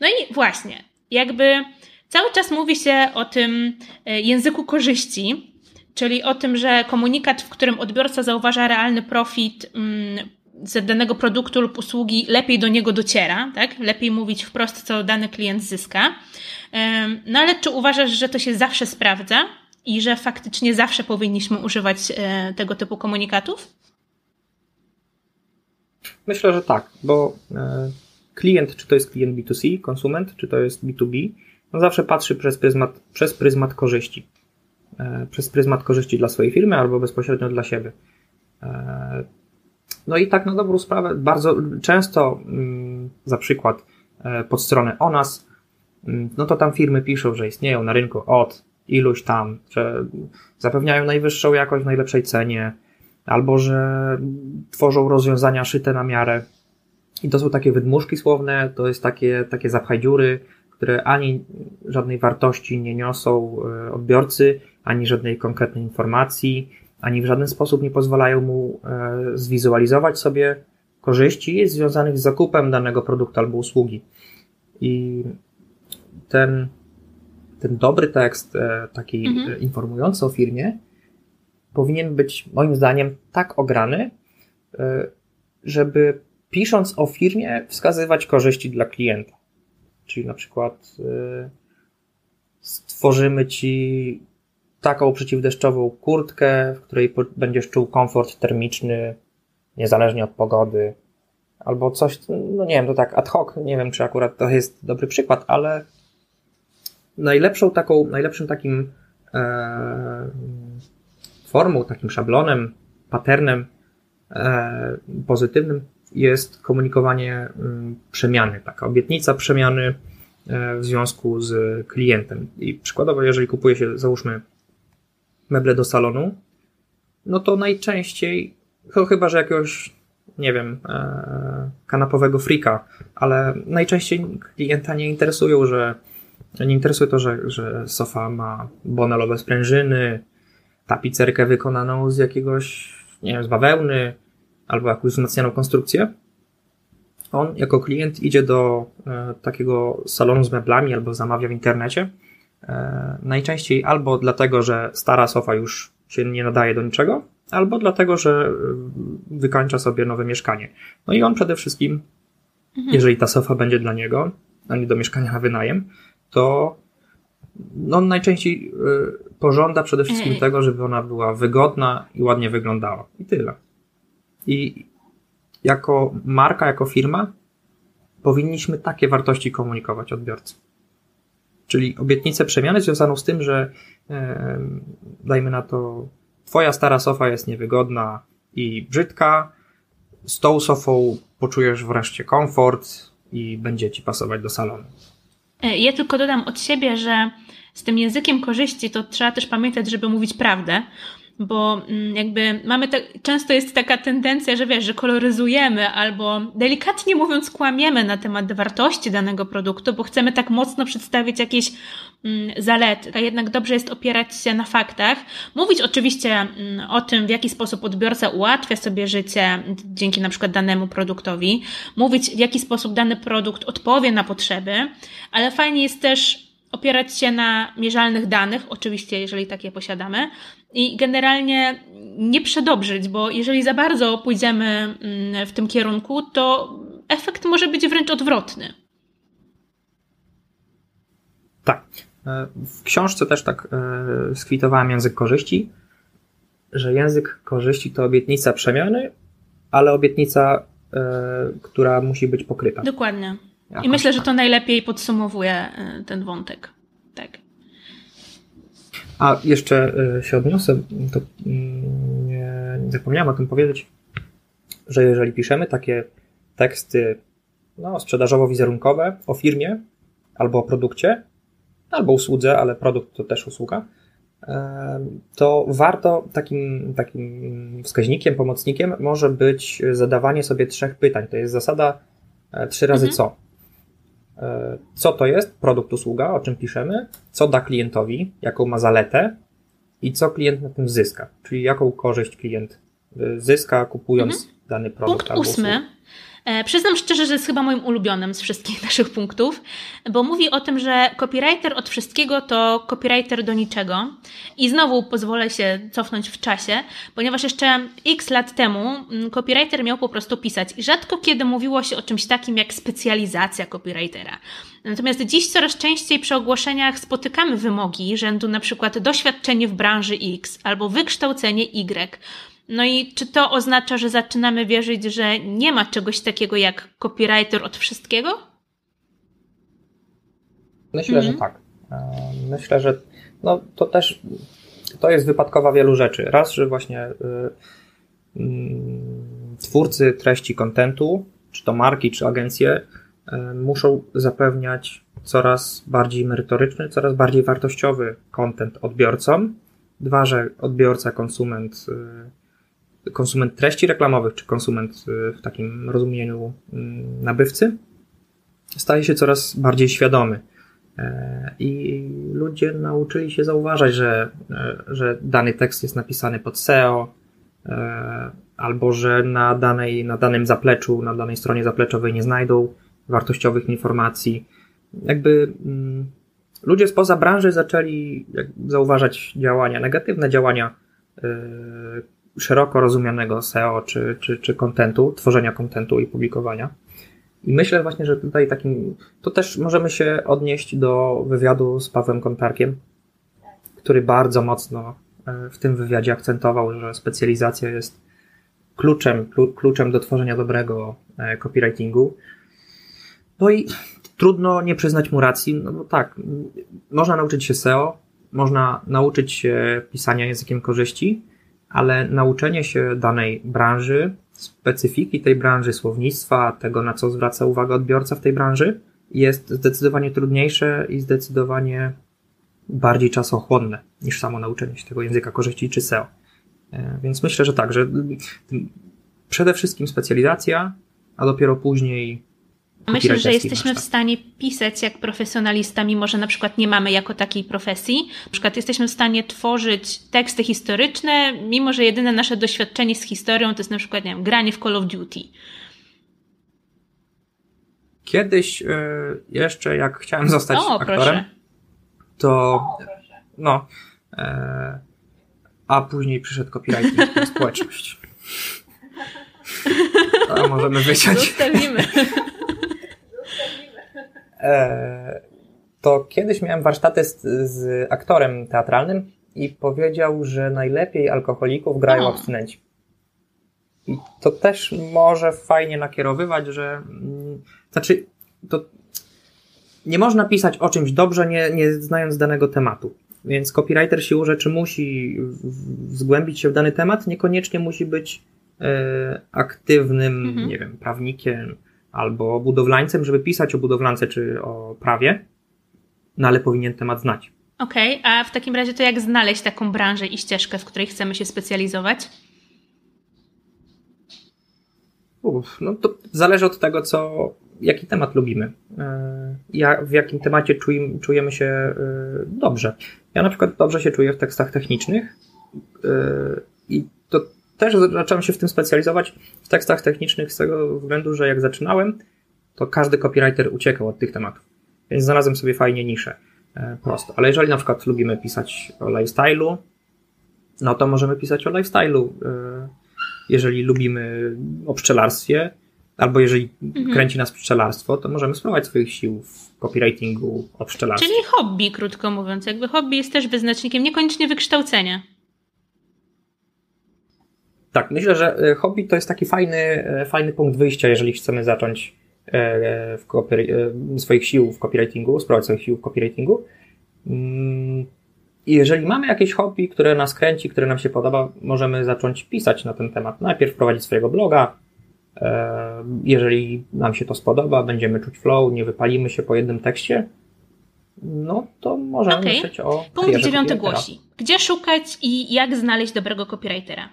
No i właśnie, jakby cały czas mówi się o tym e, języku korzyści, czyli o tym, że komunikat, w którym odbiorca zauważa realny profit mm, z danego produktu lub usługi, lepiej do niego dociera, tak? Lepiej mówić wprost, co dany klient zyska. No ale czy uważasz, że to się zawsze sprawdza i że faktycznie zawsze powinniśmy używać e, tego typu komunikatów? Myślę, że tak, bo e, klient, czy to jest klient B2C, konsument, czy to jest B2B, on zawsze patrzy przez pryzmat, przez pryzmat korzyści. E, przez pryzmat korzyści dla swojej firmy albo bezpośrednio dla siebie. E, no i tak na dobrą sprawę, bardzo często, mm, za przykład, e, pod stronę o nas, mm, no to tam firmy piszą, że istnieją na rynku od iluś tam, że zapewniają najwyższą jakość w najlepszej cenie, albo że tworzą rozwiązania szyte na miarę. I to są takie wydmuszki słowne, to jest takie, takie zapchaj dziury, które ani żadnej wartości nie niosą odbiorcy, ani żadnej konkretnej informacji, ani w żaden sposób nie pozwalają mu e, zwizualizować sobie korzyści związanych z zakupem danego produktu albo usługi. I ten, ten dobry tekst, e, taki Mhm. e, informujący o firmie, powinien być moim zdaniem tak ograny, żeby pisząc o firmie wskazywać korzyści dla klienta. Czyli na przykład stworzymy ci taką przeciwdeszczową kurtkę, w której będziesz czuł komfort termiczny niezależnie od pogody. Albo coś, no nie wiem, to tak ad hoc, nie wiem czy akurat to jest dobry przykład, ale najlepszą taką, najlepszym takim e, formą, takim szablonem, patternem e, pozytywnym jest komunikowanie mm, przemiany, taka obietnica przemiany e, w związku z klientem. I przykładowo, jeżeli kupuje się, załóżmy, meble do salonu, no to najczęściej, chyba, że jakiegoś, nie wiem, e, kanapowego frika, ale najczęściej klienta nie interesują, że nie interesuje to, że, że sofa ma bonelowe sprężyny, tapicerkę wykonaną z jakiegoś, nie wiem, z bawełny, albo jakąś wzmacnianą konstrukcję. On jako klient idzie do e, takiego salonu z meblami albo zamawia w internecie. E, najczęściej albo dlatego, że stara sofa już się nie nadaje do niczego, albo dlatego, że e, wykańcza sobie nowe mieszkanie. No i on przede wszystkim, jeżeli ta sofa będzie dla niego, a nie do mieszkania na *laughs* wynajem, to no, on najczęściej y, pożąda przede wszystkim tego, żeby ona była wygodna i ładnie wyglądała. I tyle. I jako marka, jako firma powinniśmy takie wartości komunikować odbiorcy. Czyli obietnicę przemiany związaną z tym, że dajmy na to, twoja stara sofa jest niewygodna i brzydka, z tą sofą poczujesz wreszcie komfort i będzie ci pasować do salonu. E, Ja tylko dodam od siebie, że z tym językiem korzyści to trzeba też pamiętać, żeby mówić prawdę, bo mm, jakby mamy tak, często jest taka tendencja, że wiesz, że koloryzujemy albo delikatnie mówiąc kłamiemy na temat wartości danego produktu, bo chcemy tak mocno przedstawić jakieś mm, zalety, a jednak dobrze jest opierać się na faktach. Mówić oczywiście mm, o tym, w jaki sposób odbiorca ułatwia sobie życie dzięki na przykład danemu produktowi, mówić w jaki sposób dany produkt odpowie na potrzeby, ale fajnie jest też opierać się na mierzalnych danych, oczywiście, jeżeli takie posiadamy, i generalnie nie przedobrzyć, bo jeżeli za bardzo pójdziemy mm, w tym kierunku, to efekt może być wręcz odwrotny. Tak. E, W książce też tak e, skwitowałem język korzyści, że język korzyści to obietnica przemiany, ale obietnica, e, która musi być pokryta. Dokładnie. I Jakoś myślę, że tak. to najlepiej podsumowuje ten wątek. Tak. A jeszcze e, się odniosę, to mm, nie, nie zapomniałem o tym powiedzieć, że jeżeli piszemy takie teksty no, sprzedażowo-wizerunkowe o firmie albo o produkcie, albo usłudze, ale produkt to też usługa, em, to warto takim, takim wskaźnikiem, pomocnikiem może być zadawanie sobie trzech pytań. To jest zasada e, trzy razy Mhm. co. E, Co to jest produkt, usługa, o czym piszemy, co da klientowi, jaką ma zaletę i co klient na tym zyska, czyli jaką korzyść klient y, zyska kupując dany produkt. Punkt albo ósmy. usługę. E, Przyznam szczerze, że jest chyba moim ulubionym z wszystkich *laughs* naszych punktów, bo mówi o tym, że copywriter od wszystkiego to copywriter do niczego. I znowu pozwolę się cofnąć w czasie, ponieważ jeszcze x lat temu mm, copywriter miał po prostu pisać i rzadko kiedy mówiło się o czymś takim jak specjalizacja copywritera. Natomiast dziś coraz częściej przy ogłoszeniach spotykamy wymogi rzędu na przykład doświadczenie w branży X albo wykształcenie Y. No i czy to oznacza, że zaczynamy wierzyć, że nie ma czegoś takiego jak copywriter od wszystkiego? Myślę, Mhm. że tak. E, Myślę, że no, to też to jest wypadkowa wielu rzeczy. Raz, że właśnie y, mm, twórcy treści kontentu, czy to marki, czy agencje, y, muszą zapewniać coraz bardziej merytoryczny, coraz bardziej wartościowy content odbiorcom. Dwa, że odbiorca, konsument, y, konsument treści reklamowych, czy konsument y, w takim rozumieniu mm, nabywcy, staje się coraz bardziej świadomy. E, I ludzie nauczyli się zauważać, że, e, że dany tekst jest napisany pod SEO, e, albo że na, danej, na danym zapleczu, na danej stronie zapleczowej nie znajdą wartościowych informacji. jakby mm, ludzie spoza branży zaczęli zauważać działania, negatywne działania szeroko rozumianego SEO czy, czy, czy kontentu, tworzenia kontentu i publikowania. I myślę właśnie, że tutaj takim, to też możemy się odnieść do wywiadu z Pawłem Kontarkiem, który bardzo mocno e, w tym wywiadzie akcentował, że specjalizacja jest kluczem, kluczem do tworzenia dobrego e, copywritingu. No i trudno nie przyznać mu racji, no bo tak, można nauczyć się SEO, można nauczyć się pisania językiem korzyści, ale nauczenie się danej branży, specyfiki tej branży, słownictwa, tego na co zwraca uwagę odbiorca w tej branży, jest zdecydowanie trudniejsze i zdecydowanie bardziej czasochłonne niż samo nauczenie się tego języka korzyści czy SEO. E, więc myślę, że tak, że przede wszystkim specjalizacja, a dopiero później Myślę, że jesteśmy w stanie pisać jak profesjonalista, mimo że na przykład nie mamy jako takiej profesji. Na przykład jesteśmy w stanie tworzyć teksty historyczne, mimo że jedyne nasze doświadczenie z historią to jest na przykład, nie wiem, granie w Call of Duty. Kiedyś yy, jeszcze jak chciałem zostać o, aktorem, proszę. to no, yy, a później przyszedł copywriting *laughs* na społeczność. A możemy wyciąć. Zostawimy. *laughs* E, to kiedyś miałem warsztaty z, z, aktorem teatralnym i powiedział, że najlepiej alkoholików grają o. abstynenci. I to też może fajnie nakierowywać, że mm, znaczy to nie można pisać o czymś dobrze, nie, nie znając danego tematu. Więc copywriter siłą rzeczy musi zgłębić się w dany temat, niekoniecznie musi być e, aktywnym, mhm. nie wiem, prawnikiem, albo budowlańcem, żeby pisać o budowlance czy o prawie, no ale powinien temat znać. Okej, okay, a w takim razie to jak znaleźć taką branżę i ścieżkę, w której chcemy się specjalizować? Uf, no to zależy od tego, co, jaki temat lubimy. E, ja, w jakim temacie czujemy, czujemy się e, dobrze. Ja na przykład dobrze się czuję w tekstach technicznych e, i to też zacząłem się w tym specjalizować w tekstach technicznych z tego względu, że jak zaczynałem, to każdy copywriter uciekał od tych tematów. Więc znalazłem sobie fajnie niszę. E, prosto. Ale jeżeli na przykład lubimy pisać o lifestyle'u, no to możemy pisać o lifestyle'u. E, jeżeli lubimy o pszczelarstwie, albo jeżeli mhm. kręci nas pszczelarstwo, to możemy spróbować swoich sił w copywritingu o pszczelarstwie. Czyli hobby, krótko mówiąc. Jakby hobby jest też wyznacznikiem niekoniecznie wykształcenia. Tak, myślę, że e, hobby to jest taki fajny, e, fajny punkt wyjścia, jeżeli chcemy zacząć e, w swoich sił w copywritingu, spróbować swoich sił w copywritingu. Mm, I jeżeli mamy jakieś hobby, które nas kręci, które nam się podoba, możemy zacząć pisać na ten temat. Najpierw prowadzić swojego bloga. Jeżeli nam się to spodoba, będziemy czuć flow, nie wypalimy się po jednym tekście, no to możemy okay. myśleć o. Punkt dziewiąty głosi. Gdzie szukać i jak znaleźć dobrego copywritera?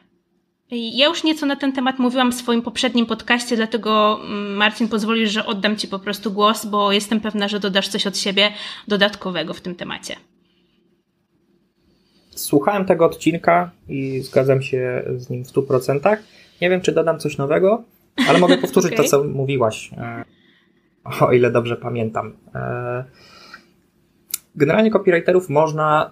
Ja już nieco na ten temat mówiłam w swoim poprzednim podcaście, dlatego mm, Marcin pozwolisz, że oddam Ci po prostu głos, bo jestem pewna, że dodasz coś od siebie dodatkowego w tym temacie. Słuchałem tego odcinka i zgadzam się z nim w 100%. Nie wiem, czy dodam coś nowego, ale mogę *laughs* powtórzyć okay. to, co mówiłaś, o ile dobrze pamiętam. E, generalnie copywriterów można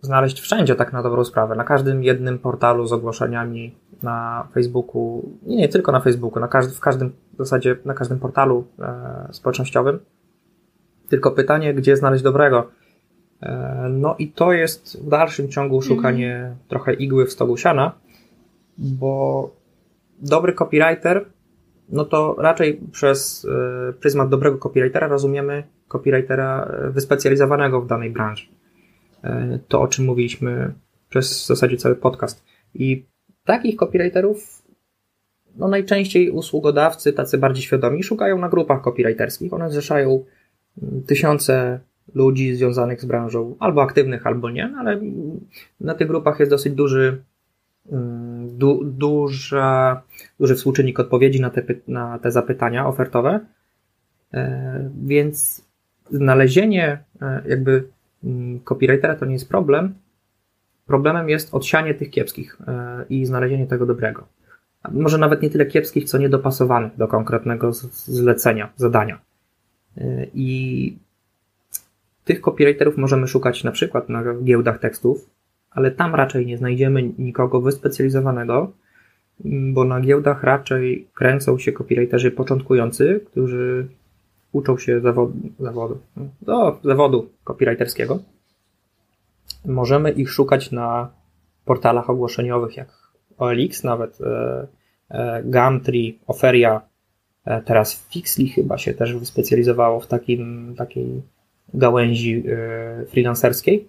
znaleźć wszędzie tak na dobrą sprawę. Na każdym jednym portalu z ogłoszeniami na Facebooku, nie, nie tylko na Facebooku, na każdy, w każdym w zasadzie na każdym portalu e, społecznościowym. Tylko pytanie, gdzie znaleźć dobrego. E, no i to jest w dalszym ciągu szukanie mm. trochę igły w stogu siana, bo dobry copywriter, no to raczej przez e, pryzmat dobrego copywritera rozumiemy copywritera e, wyspecjalizowanego w danej branży. E, to, o czym mówiliśmy przez w zasadzie cały podcast. I takich copywriterów no najczęściej usługodawcy, tacy bardziej świadomi, szukają na grupach copywriterskich. One zrzeszają mm, tysiące ludzi związanych z branżą, albo aktywnych, albo nie, ale na tych grupach jest dosyć duży, mm, du, duża, duży współczynnik odpowiedzi na te, na te zapytania ofertowe. E, więc znalezienie e, jakby copywritera to nie jest problem. Problemem jest odsianie tych kiepskich e, i znalezienie tego dobrego. Może nawet nie tyle kiepskich, co niedopasowanych do konkretnego zlecenia, zadania. I tych copywriterów możemy szukać na przykład na giełdach tekstów, ale tam raczej nie znajdziemy nikogo wyspecjalizowanego, bo na giełdach raczej kręcą się copywriterzy początkujący, którzy uczą się zawodu, zawodu, do zawodu copywriterskiego. Możemy ich szukać na portalach ogłoszeniowych jak OLX, nawet e, e, Gumtree, Oferia, e, teraz Fixly chyba się też wyspecjalizowało w takim, takiej gałęzi freelancerskiej.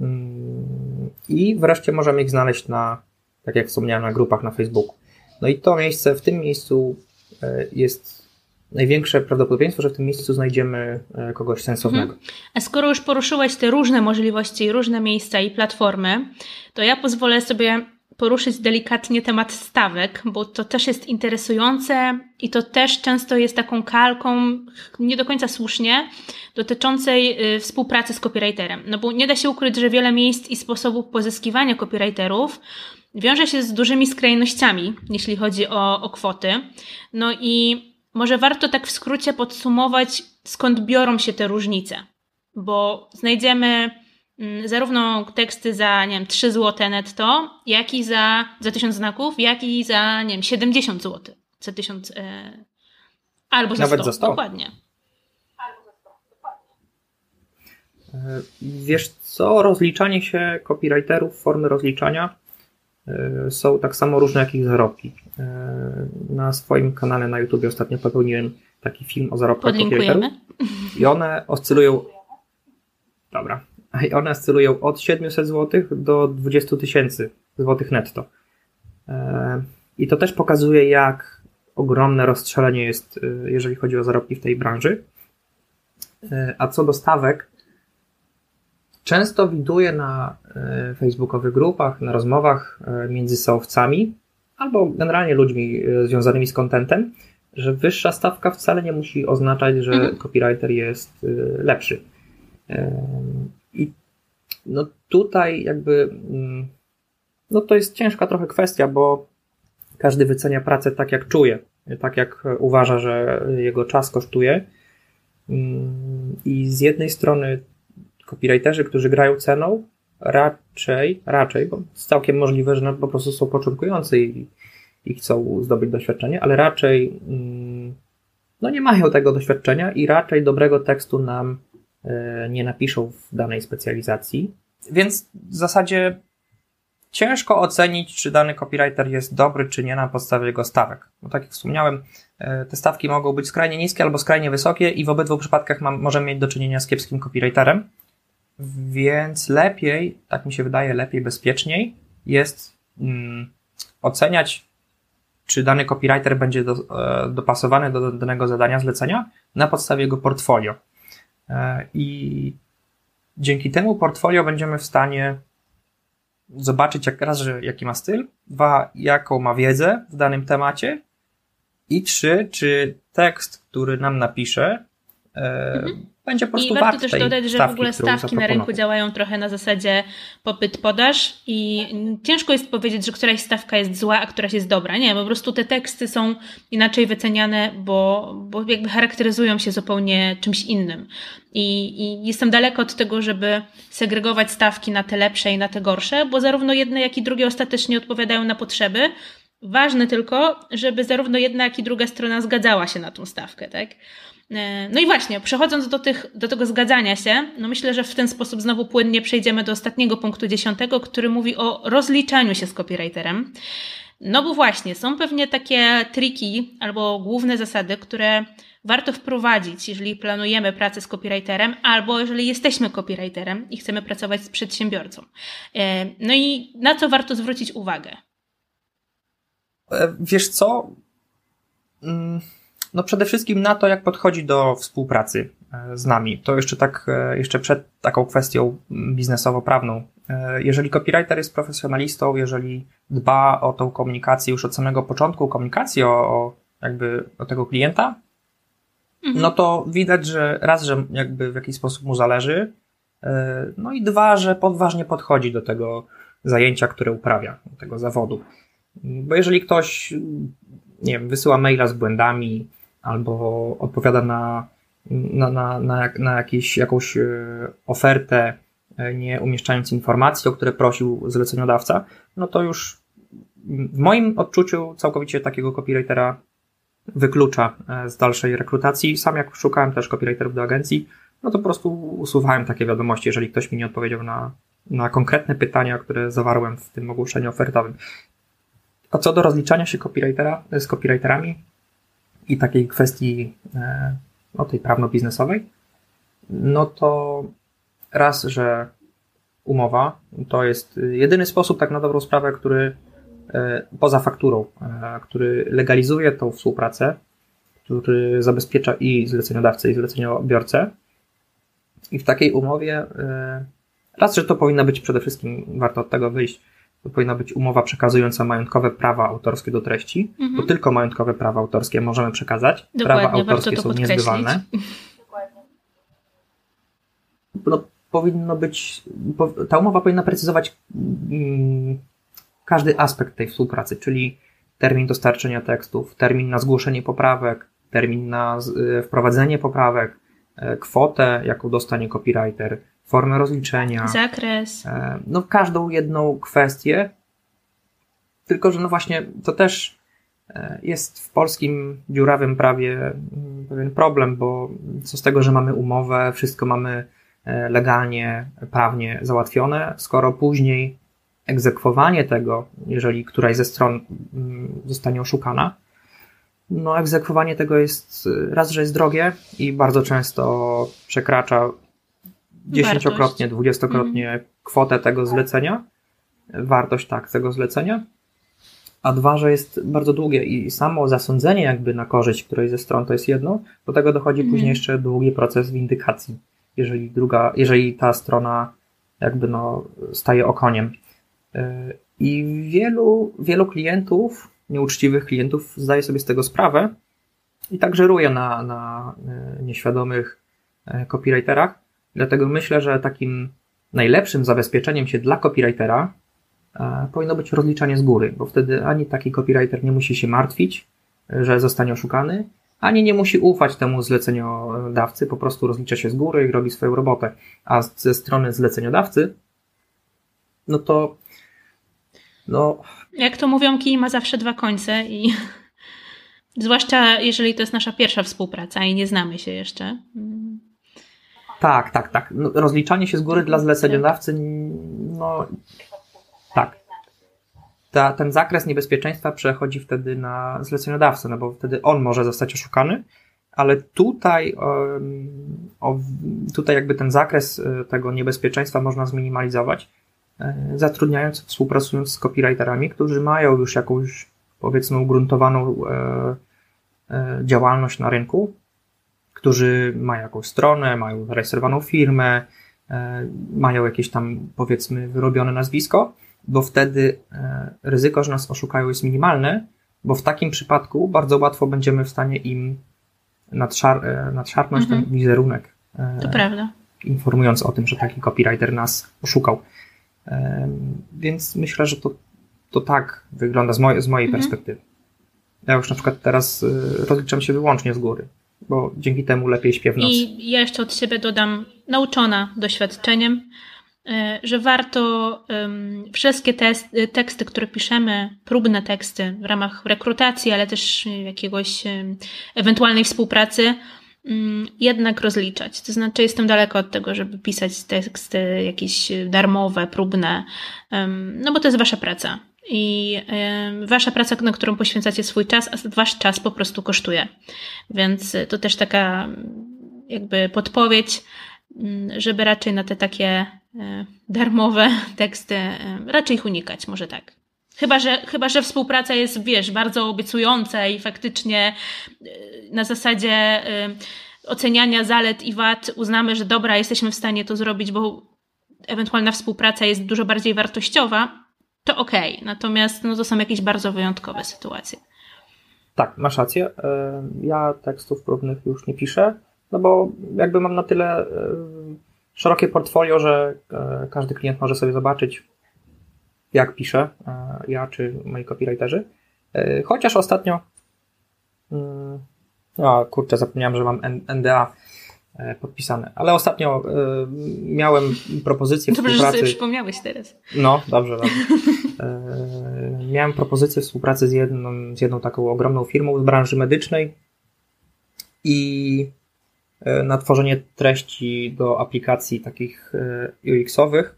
Mm, I wreszcie możemy ich znaleźć na, tak jak wspomniałem, na grupach na Facebooku. No i to miejsce, w tym miejscu jest największe prawdopodobieństwo, że w tym miejscu znajdziemy kogoś sensownego. Mhm. A skoro już poruszyłeś te różne możliwości, różne miejsca i platformy, to ja pozwolę sobie poruszyć delikatnie temat stawek, bo to też jest interesujące i to też często jest taką kalką, nie do końca słusznie, dotyczącej y, współpracy z copywriterem. No bo nie da się ukryć, że wiele miejsc i sposobów pozyskiwania copywriterów wiąże się z dużymi skrajnościami, jeśli chodzi o, o kwoty. No i może warto tak w skrócie podsumować, skąd biorą się te różnice, bo znajdziemy Mm, zarówno teksty za, nie wiem, 3 zł netto, jak i za, za 1000 znaków, jak i za, nie wiem, 70 zł za 1000, e, albo za Nawet 100, za 100. dokładnie. E, wiesz co, rozliczanie się copywriterów, formy rozliczania e, są tak samo różne jak ich zarobki. E, na swoim kanale na YouTube ostatnio popełniłem taki film o zarobkach copywriterów i one oscylują Dobra, i one oscylują od 700 zł do 20 tysięcy złotych netto. E, I to też pokazuje, jak ogromne rozstrzelenie jest, e, jeżeli chodzi o zarobki w tej branży. A co do stawek, często widuję na facebookowych grupach, na rozmowach między seowcami albo generalnie ludźmi związanymi z contentem, że wyższa stawka wcale nie musi oznaczać, że mhm. copywriter jest lepszy. I no tutaj jakby, mm, no to jest ciężka trochę kwestia, bo każdy wycenia pracę tak jak czuje, tak jak uważa, że jego czas kosztuje. Mm, I z jednej strony copywriterzy, którzy grają ceną, raczej, raczej, bo jest całkiem możliwe, że po prostu są początkujący i, i chcą zdobyć doświadczenie, ale raczej mm, no nie mają tego doświadczenia i raczej dobrego tekstu nam E, nie napiszą w danej specjalizacji. Więc w zasadzie ciężko ocenić, czy dany copywriter jest dobry, czy nie na podstawie jego stawek. Bo tak jak wspomniałem, e, te stawki mogą być skrajnie niskie albo skrajnie wysokie i w obydwu przypadkach mam, możemy mieć do czynienia z kiepskim copywriterem. Więc lepiej, tak mi się wydaje, lepiej, bezpieczniej jest mm, oceniać, czy dany copywriter będzie do, e, dopasowany do danego zadania, zlecenia na podstawie jego portfolio. E, I dzięki temu portfolio będziemy w stanie zobaczyć jak raz, że jaki ma styl, dwa, jaką ma wiedzę w danym temacie i trzy, czy tekst, który nam napisze, e, mhm będzie po prostu I warto też dodać, że stawki, w ogóle stawki na rynku działają trochę na zasadzie popyt-podaż i ciężko jest powiedzieć, że któraś stawka jest zła, a któraś jest dobra. Nie, po prostu te teksty są inaczej wyceniane, bo, bo jakby charakteryzują się zupełnie czymś innym. I, I jestem daleko od tego, żeby segregować stawki na te lepsze i na te gorsze, bo zarówno jedne, jak i drugie ostatecznie odpowiadają na potrzeby. Ważne tylko, żeby zarówno jedna, jak i druga strona zgadzała się na tą stawkę, tak? E, no i właśnie, przechodząc do, tych, do tego zgadzania się, no myślę, że w ten sposób znowu płynnie przejdziemy do ostatniego punktu dziesiątego, który mówi o rozliczaniu się z copywriterem. No bo właśnie, są pewnie takie triki albo główne zasady, które warto wprowadzić, jeżeli planujemy pracę z copywriterem, albo jeżeli jesteśmy copywriterem i chcemy pracować z przedsiębiorcą. E, no i na co warto zwrócić uwagę? E, wiesz co? Mm no przede wszystkim na to, jak podchodzi do współpracy e, z nami. To jeszcze tak, e, jeszcze przed taką kwestią biznesowo-prawną. E, jeżeli copywriter jest profesjonalistą, jeżeli dba o tą komunikację już od samego początku komunikacji, o, o jakby o tego klienta, mhm. no to widać, że raz, że jakby w jakiś sposób mu zależy, no i dwa, że podważnie podchodzi do tego zajęcia, które uprawia, do tego zawodu. Bo jeżeli ktoś, nie wiem, wysyła maila z błędami, albo odpowiada na na, na, na, na jakiś, jakąś ofertę, nie umieszczając informacji, o które prosił zleceniodawca, no to już w moim odczuciu całkowicie takiego copywritera wyklucza z dalszej rekrutacji. Sam jak szukałem też copywriterów do agencji, no to po prostu usuwałem takie wiadomości, jeżeli ktoś mi nie odpowiedział na, na konkretne pytania, które zawarłem w tym ogłoszeniu ofertowym. A co do rozliczania się copywritera z copywriterami i takiej kwestii e, no, tej prawno-biznesowej, no to raz, że umowa to jest jedyny sposób, tak na dobrą sprawę, który e, poza fakturą, e, który legalizuje tą współpracę, który zabezpiecza i zleceniodawcę, i zleceniobiorcę. I w takiej umowie raz, że to powinna być przede wszystkim, warto od tego wyjść, to powinna być umowa przekazująca majątkowe prawa autorskie do treści, mhm. bo tylko majątkowe prawa autorskie możemy przekazać. Dokładnie, prawa autorskie są niezbywalne. No, powinno być, ta umowa powinna precyzować mm, każdy aspekt tej współpracy, czyli termin dostarczenia tekstów, termin na zgłoszenie poprawek, termin na y, wprowadzenie poprawek, e, kwotę, jaką dostanie copywriter, formę rozliczenia. Zakres. E, no, każdą jedną kwestię. Tylko, że no właśnie to też e, jest w polskim dziurawym prawie mm, pewien problem, bo co z tego, że mamy umowę, wszystko mamy e, legalnie, prawnie załatwione, skoro później egzekwowanie tego, jeżeli któraś ze stron mm, zostanie oszukana, no egzekwowanie tego jest raz, że jest drogie i bardzo często przekracza dziesięciokrotnie, dwudziestokrotnie mm. kwotę tego zlecenia, wartość tak tego zlecenia, a dwa, że jest bardzo długie i samo zasądzenie jakby na korzyść którejś ze stron to jest jedno, do tego dochodzi mm. później jeszcze długi proces windykacji, jeżeli druga, jeżeli ta strona jakby no staje okoniem. Y, I wielu, wielu klientów, nieuczciwych klientów zdaje sobie z tego sprawę i tak żeruje na, na y, nieświadomych y, copywriterach, Dlatego myślę, że takim najlepszym zabezpieczeniem się dla copywritera e, powinno być rozliczanie z góry, bo wtedy ani taki copywriter nie musi się martwić, że zostanie oszukany, ani nie musi ufać temu zleceniodawcy, po prostu rozlicza się z góry i robi swoją robotę. A ze strony zleceniodawcy, no to no. Jak to mówią, kij ma zawsze dwa końce i *laughs* zwłaszcza jeżeli to jest nasza pierwsza współpraca i nie znamy się jeszcze. Tak, tak, tak. No, rozliczanie się z góry dla zleceniodawcy, no tak. Ta, ten zakres niebezpieczeństwa przechodzi wtedy na zleceniodawcę, no bo wtedy on może zostać oszukany, ale tutaj, o, tutaj jakby ten zakres e, tego niebezpieczeństwa można zminimalizować, e, zatrudniając, współpracując z copywriterami, którzy mają już jakąś powiedzmy ugruntowaną e, działalność na rynku, którzy mają jakąś stronę, mają zarejestrowaną firmę, e, mają jakieś tam powiedzmy wyrobione nazwisko, bo wtedy e, ryzyko, że nas oszukają jest minimalne, bo w takim przypadku bardzo łatwo będziemy w stanie im nadszar e, nadszarpnąć mhm. ten wizerunek. To prawda. Informując o tym, że taki copywriter nas oszukał. Więc myślę, że to, to tak wygląda z, mojej, z mojej mhm. perspektywy. Ja już na przykład teraz rozliczam się wyłącznie z góry bo dzięki temu lepiej śpię w nocy. I ja jeszcze od siebie dodam, nauczona doświadczeniem, e, że warto wszystkie teksty, które piszemy, próbne teksty w ramach rekrutacji, ale też jakiegoś ewentualnej współpracy, um, jednak rozliczać. To znaczy, jestem daleko od tego, żeby pisać teksty jakieś darmowe, próbne, no bo to jest wasza praca i wasza praca, na którą poświęcacie swój czas, a wasz czas po prostu kosztuje. Więc to też taka jakby podpowiedź, mm, żeby raczej na te takie e, darmowe *laughs* teksty raczej ich unikać, może tak. Chyba że, chyba, że współpraca jest, wiesz, bardzo obiecująca i faktycznie e, na zasadzie oceniania zalet i wad uznamy, że dobra, jesteśmy w stanie to zrobić, bo ewentualna współpraca jest dużo bardziej wartościowa, to okej. Okay. Natomiast no, to są jakieś bardzo wyjątkowe sytuacje. Tak, masz rację. E, ja tekstów próbnych już nie piszę, no bo jakby mam na tyle e, szerokie portfolio, że e, każdy klient może sobie zobaczyć, jak piszę, ja czy moi copywriterzy. Chociaż ostatnio, mm, a kurczę, zapomniałem, że mam NDA podpisane. Ale ostatnio e, miałem propozycję Dobrze, współpracy... że sobie przypomniałeś teraz. No, dobrze, dobrze. E, miałem propozycję współpracy z jedną, z jedną taką ogromną firmą z branży medycznej i e, na tworzenie treści do aplikacji takich e, UX-owych.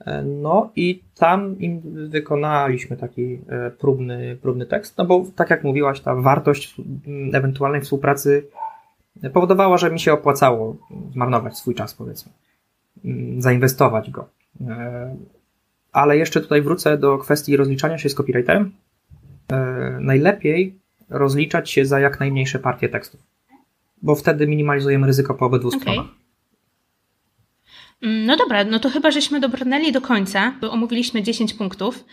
E, No i tam im wykonaliśmy taki e, próbny, próbny tekst, no bo tak jak mówiłaś, ta wartość ewentualnej współpracy powodowała, że mi się opłacało zmarnować swój czas, powiedzmy, m, zainwestować go. E, Ale jeszcze tutaj wrócę do kwestii rozliczania się z copywriterem. E, Najlepiej rozliczać się za jak najmniejsze partie tekstów, bo wtedy minimalizujemy ryzyko po obydwu Okej. stronach. Mm, No dobra, no to chyba żeśmy dobrnęli do końca, bo omówiliśmy 10 punktów.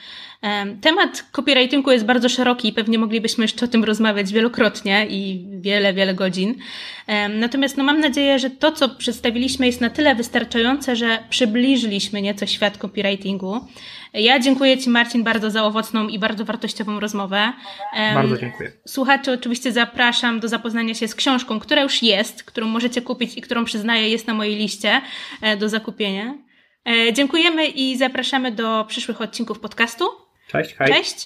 Em, Temat copywritingu jest bardzo szeroki i pewnie moglibyśmy jeszcze o tym rozmawiać wielokrotnie i wiele, wiele godzin. Natomiast no mam nadzieję, że to, co przedstawiliśmy jest na tyle wystarczające, że przybliżyliśmy nieco świat copywritingu. Ja dziękuję Ci Marcin bardzo za owocną i bardzo wartościową rozmowę. Bardzo dziękuję. Słuchaczy oczywiście zapraszam do zapoznania się z książką, która już jest, którą możecie kupić i którą przyznaję jest na mojej liście e, do zakupienia. E, Dziękujemy i zapraszamy do przyszłych odcinków podcastu. Cześć, hej. Cześć!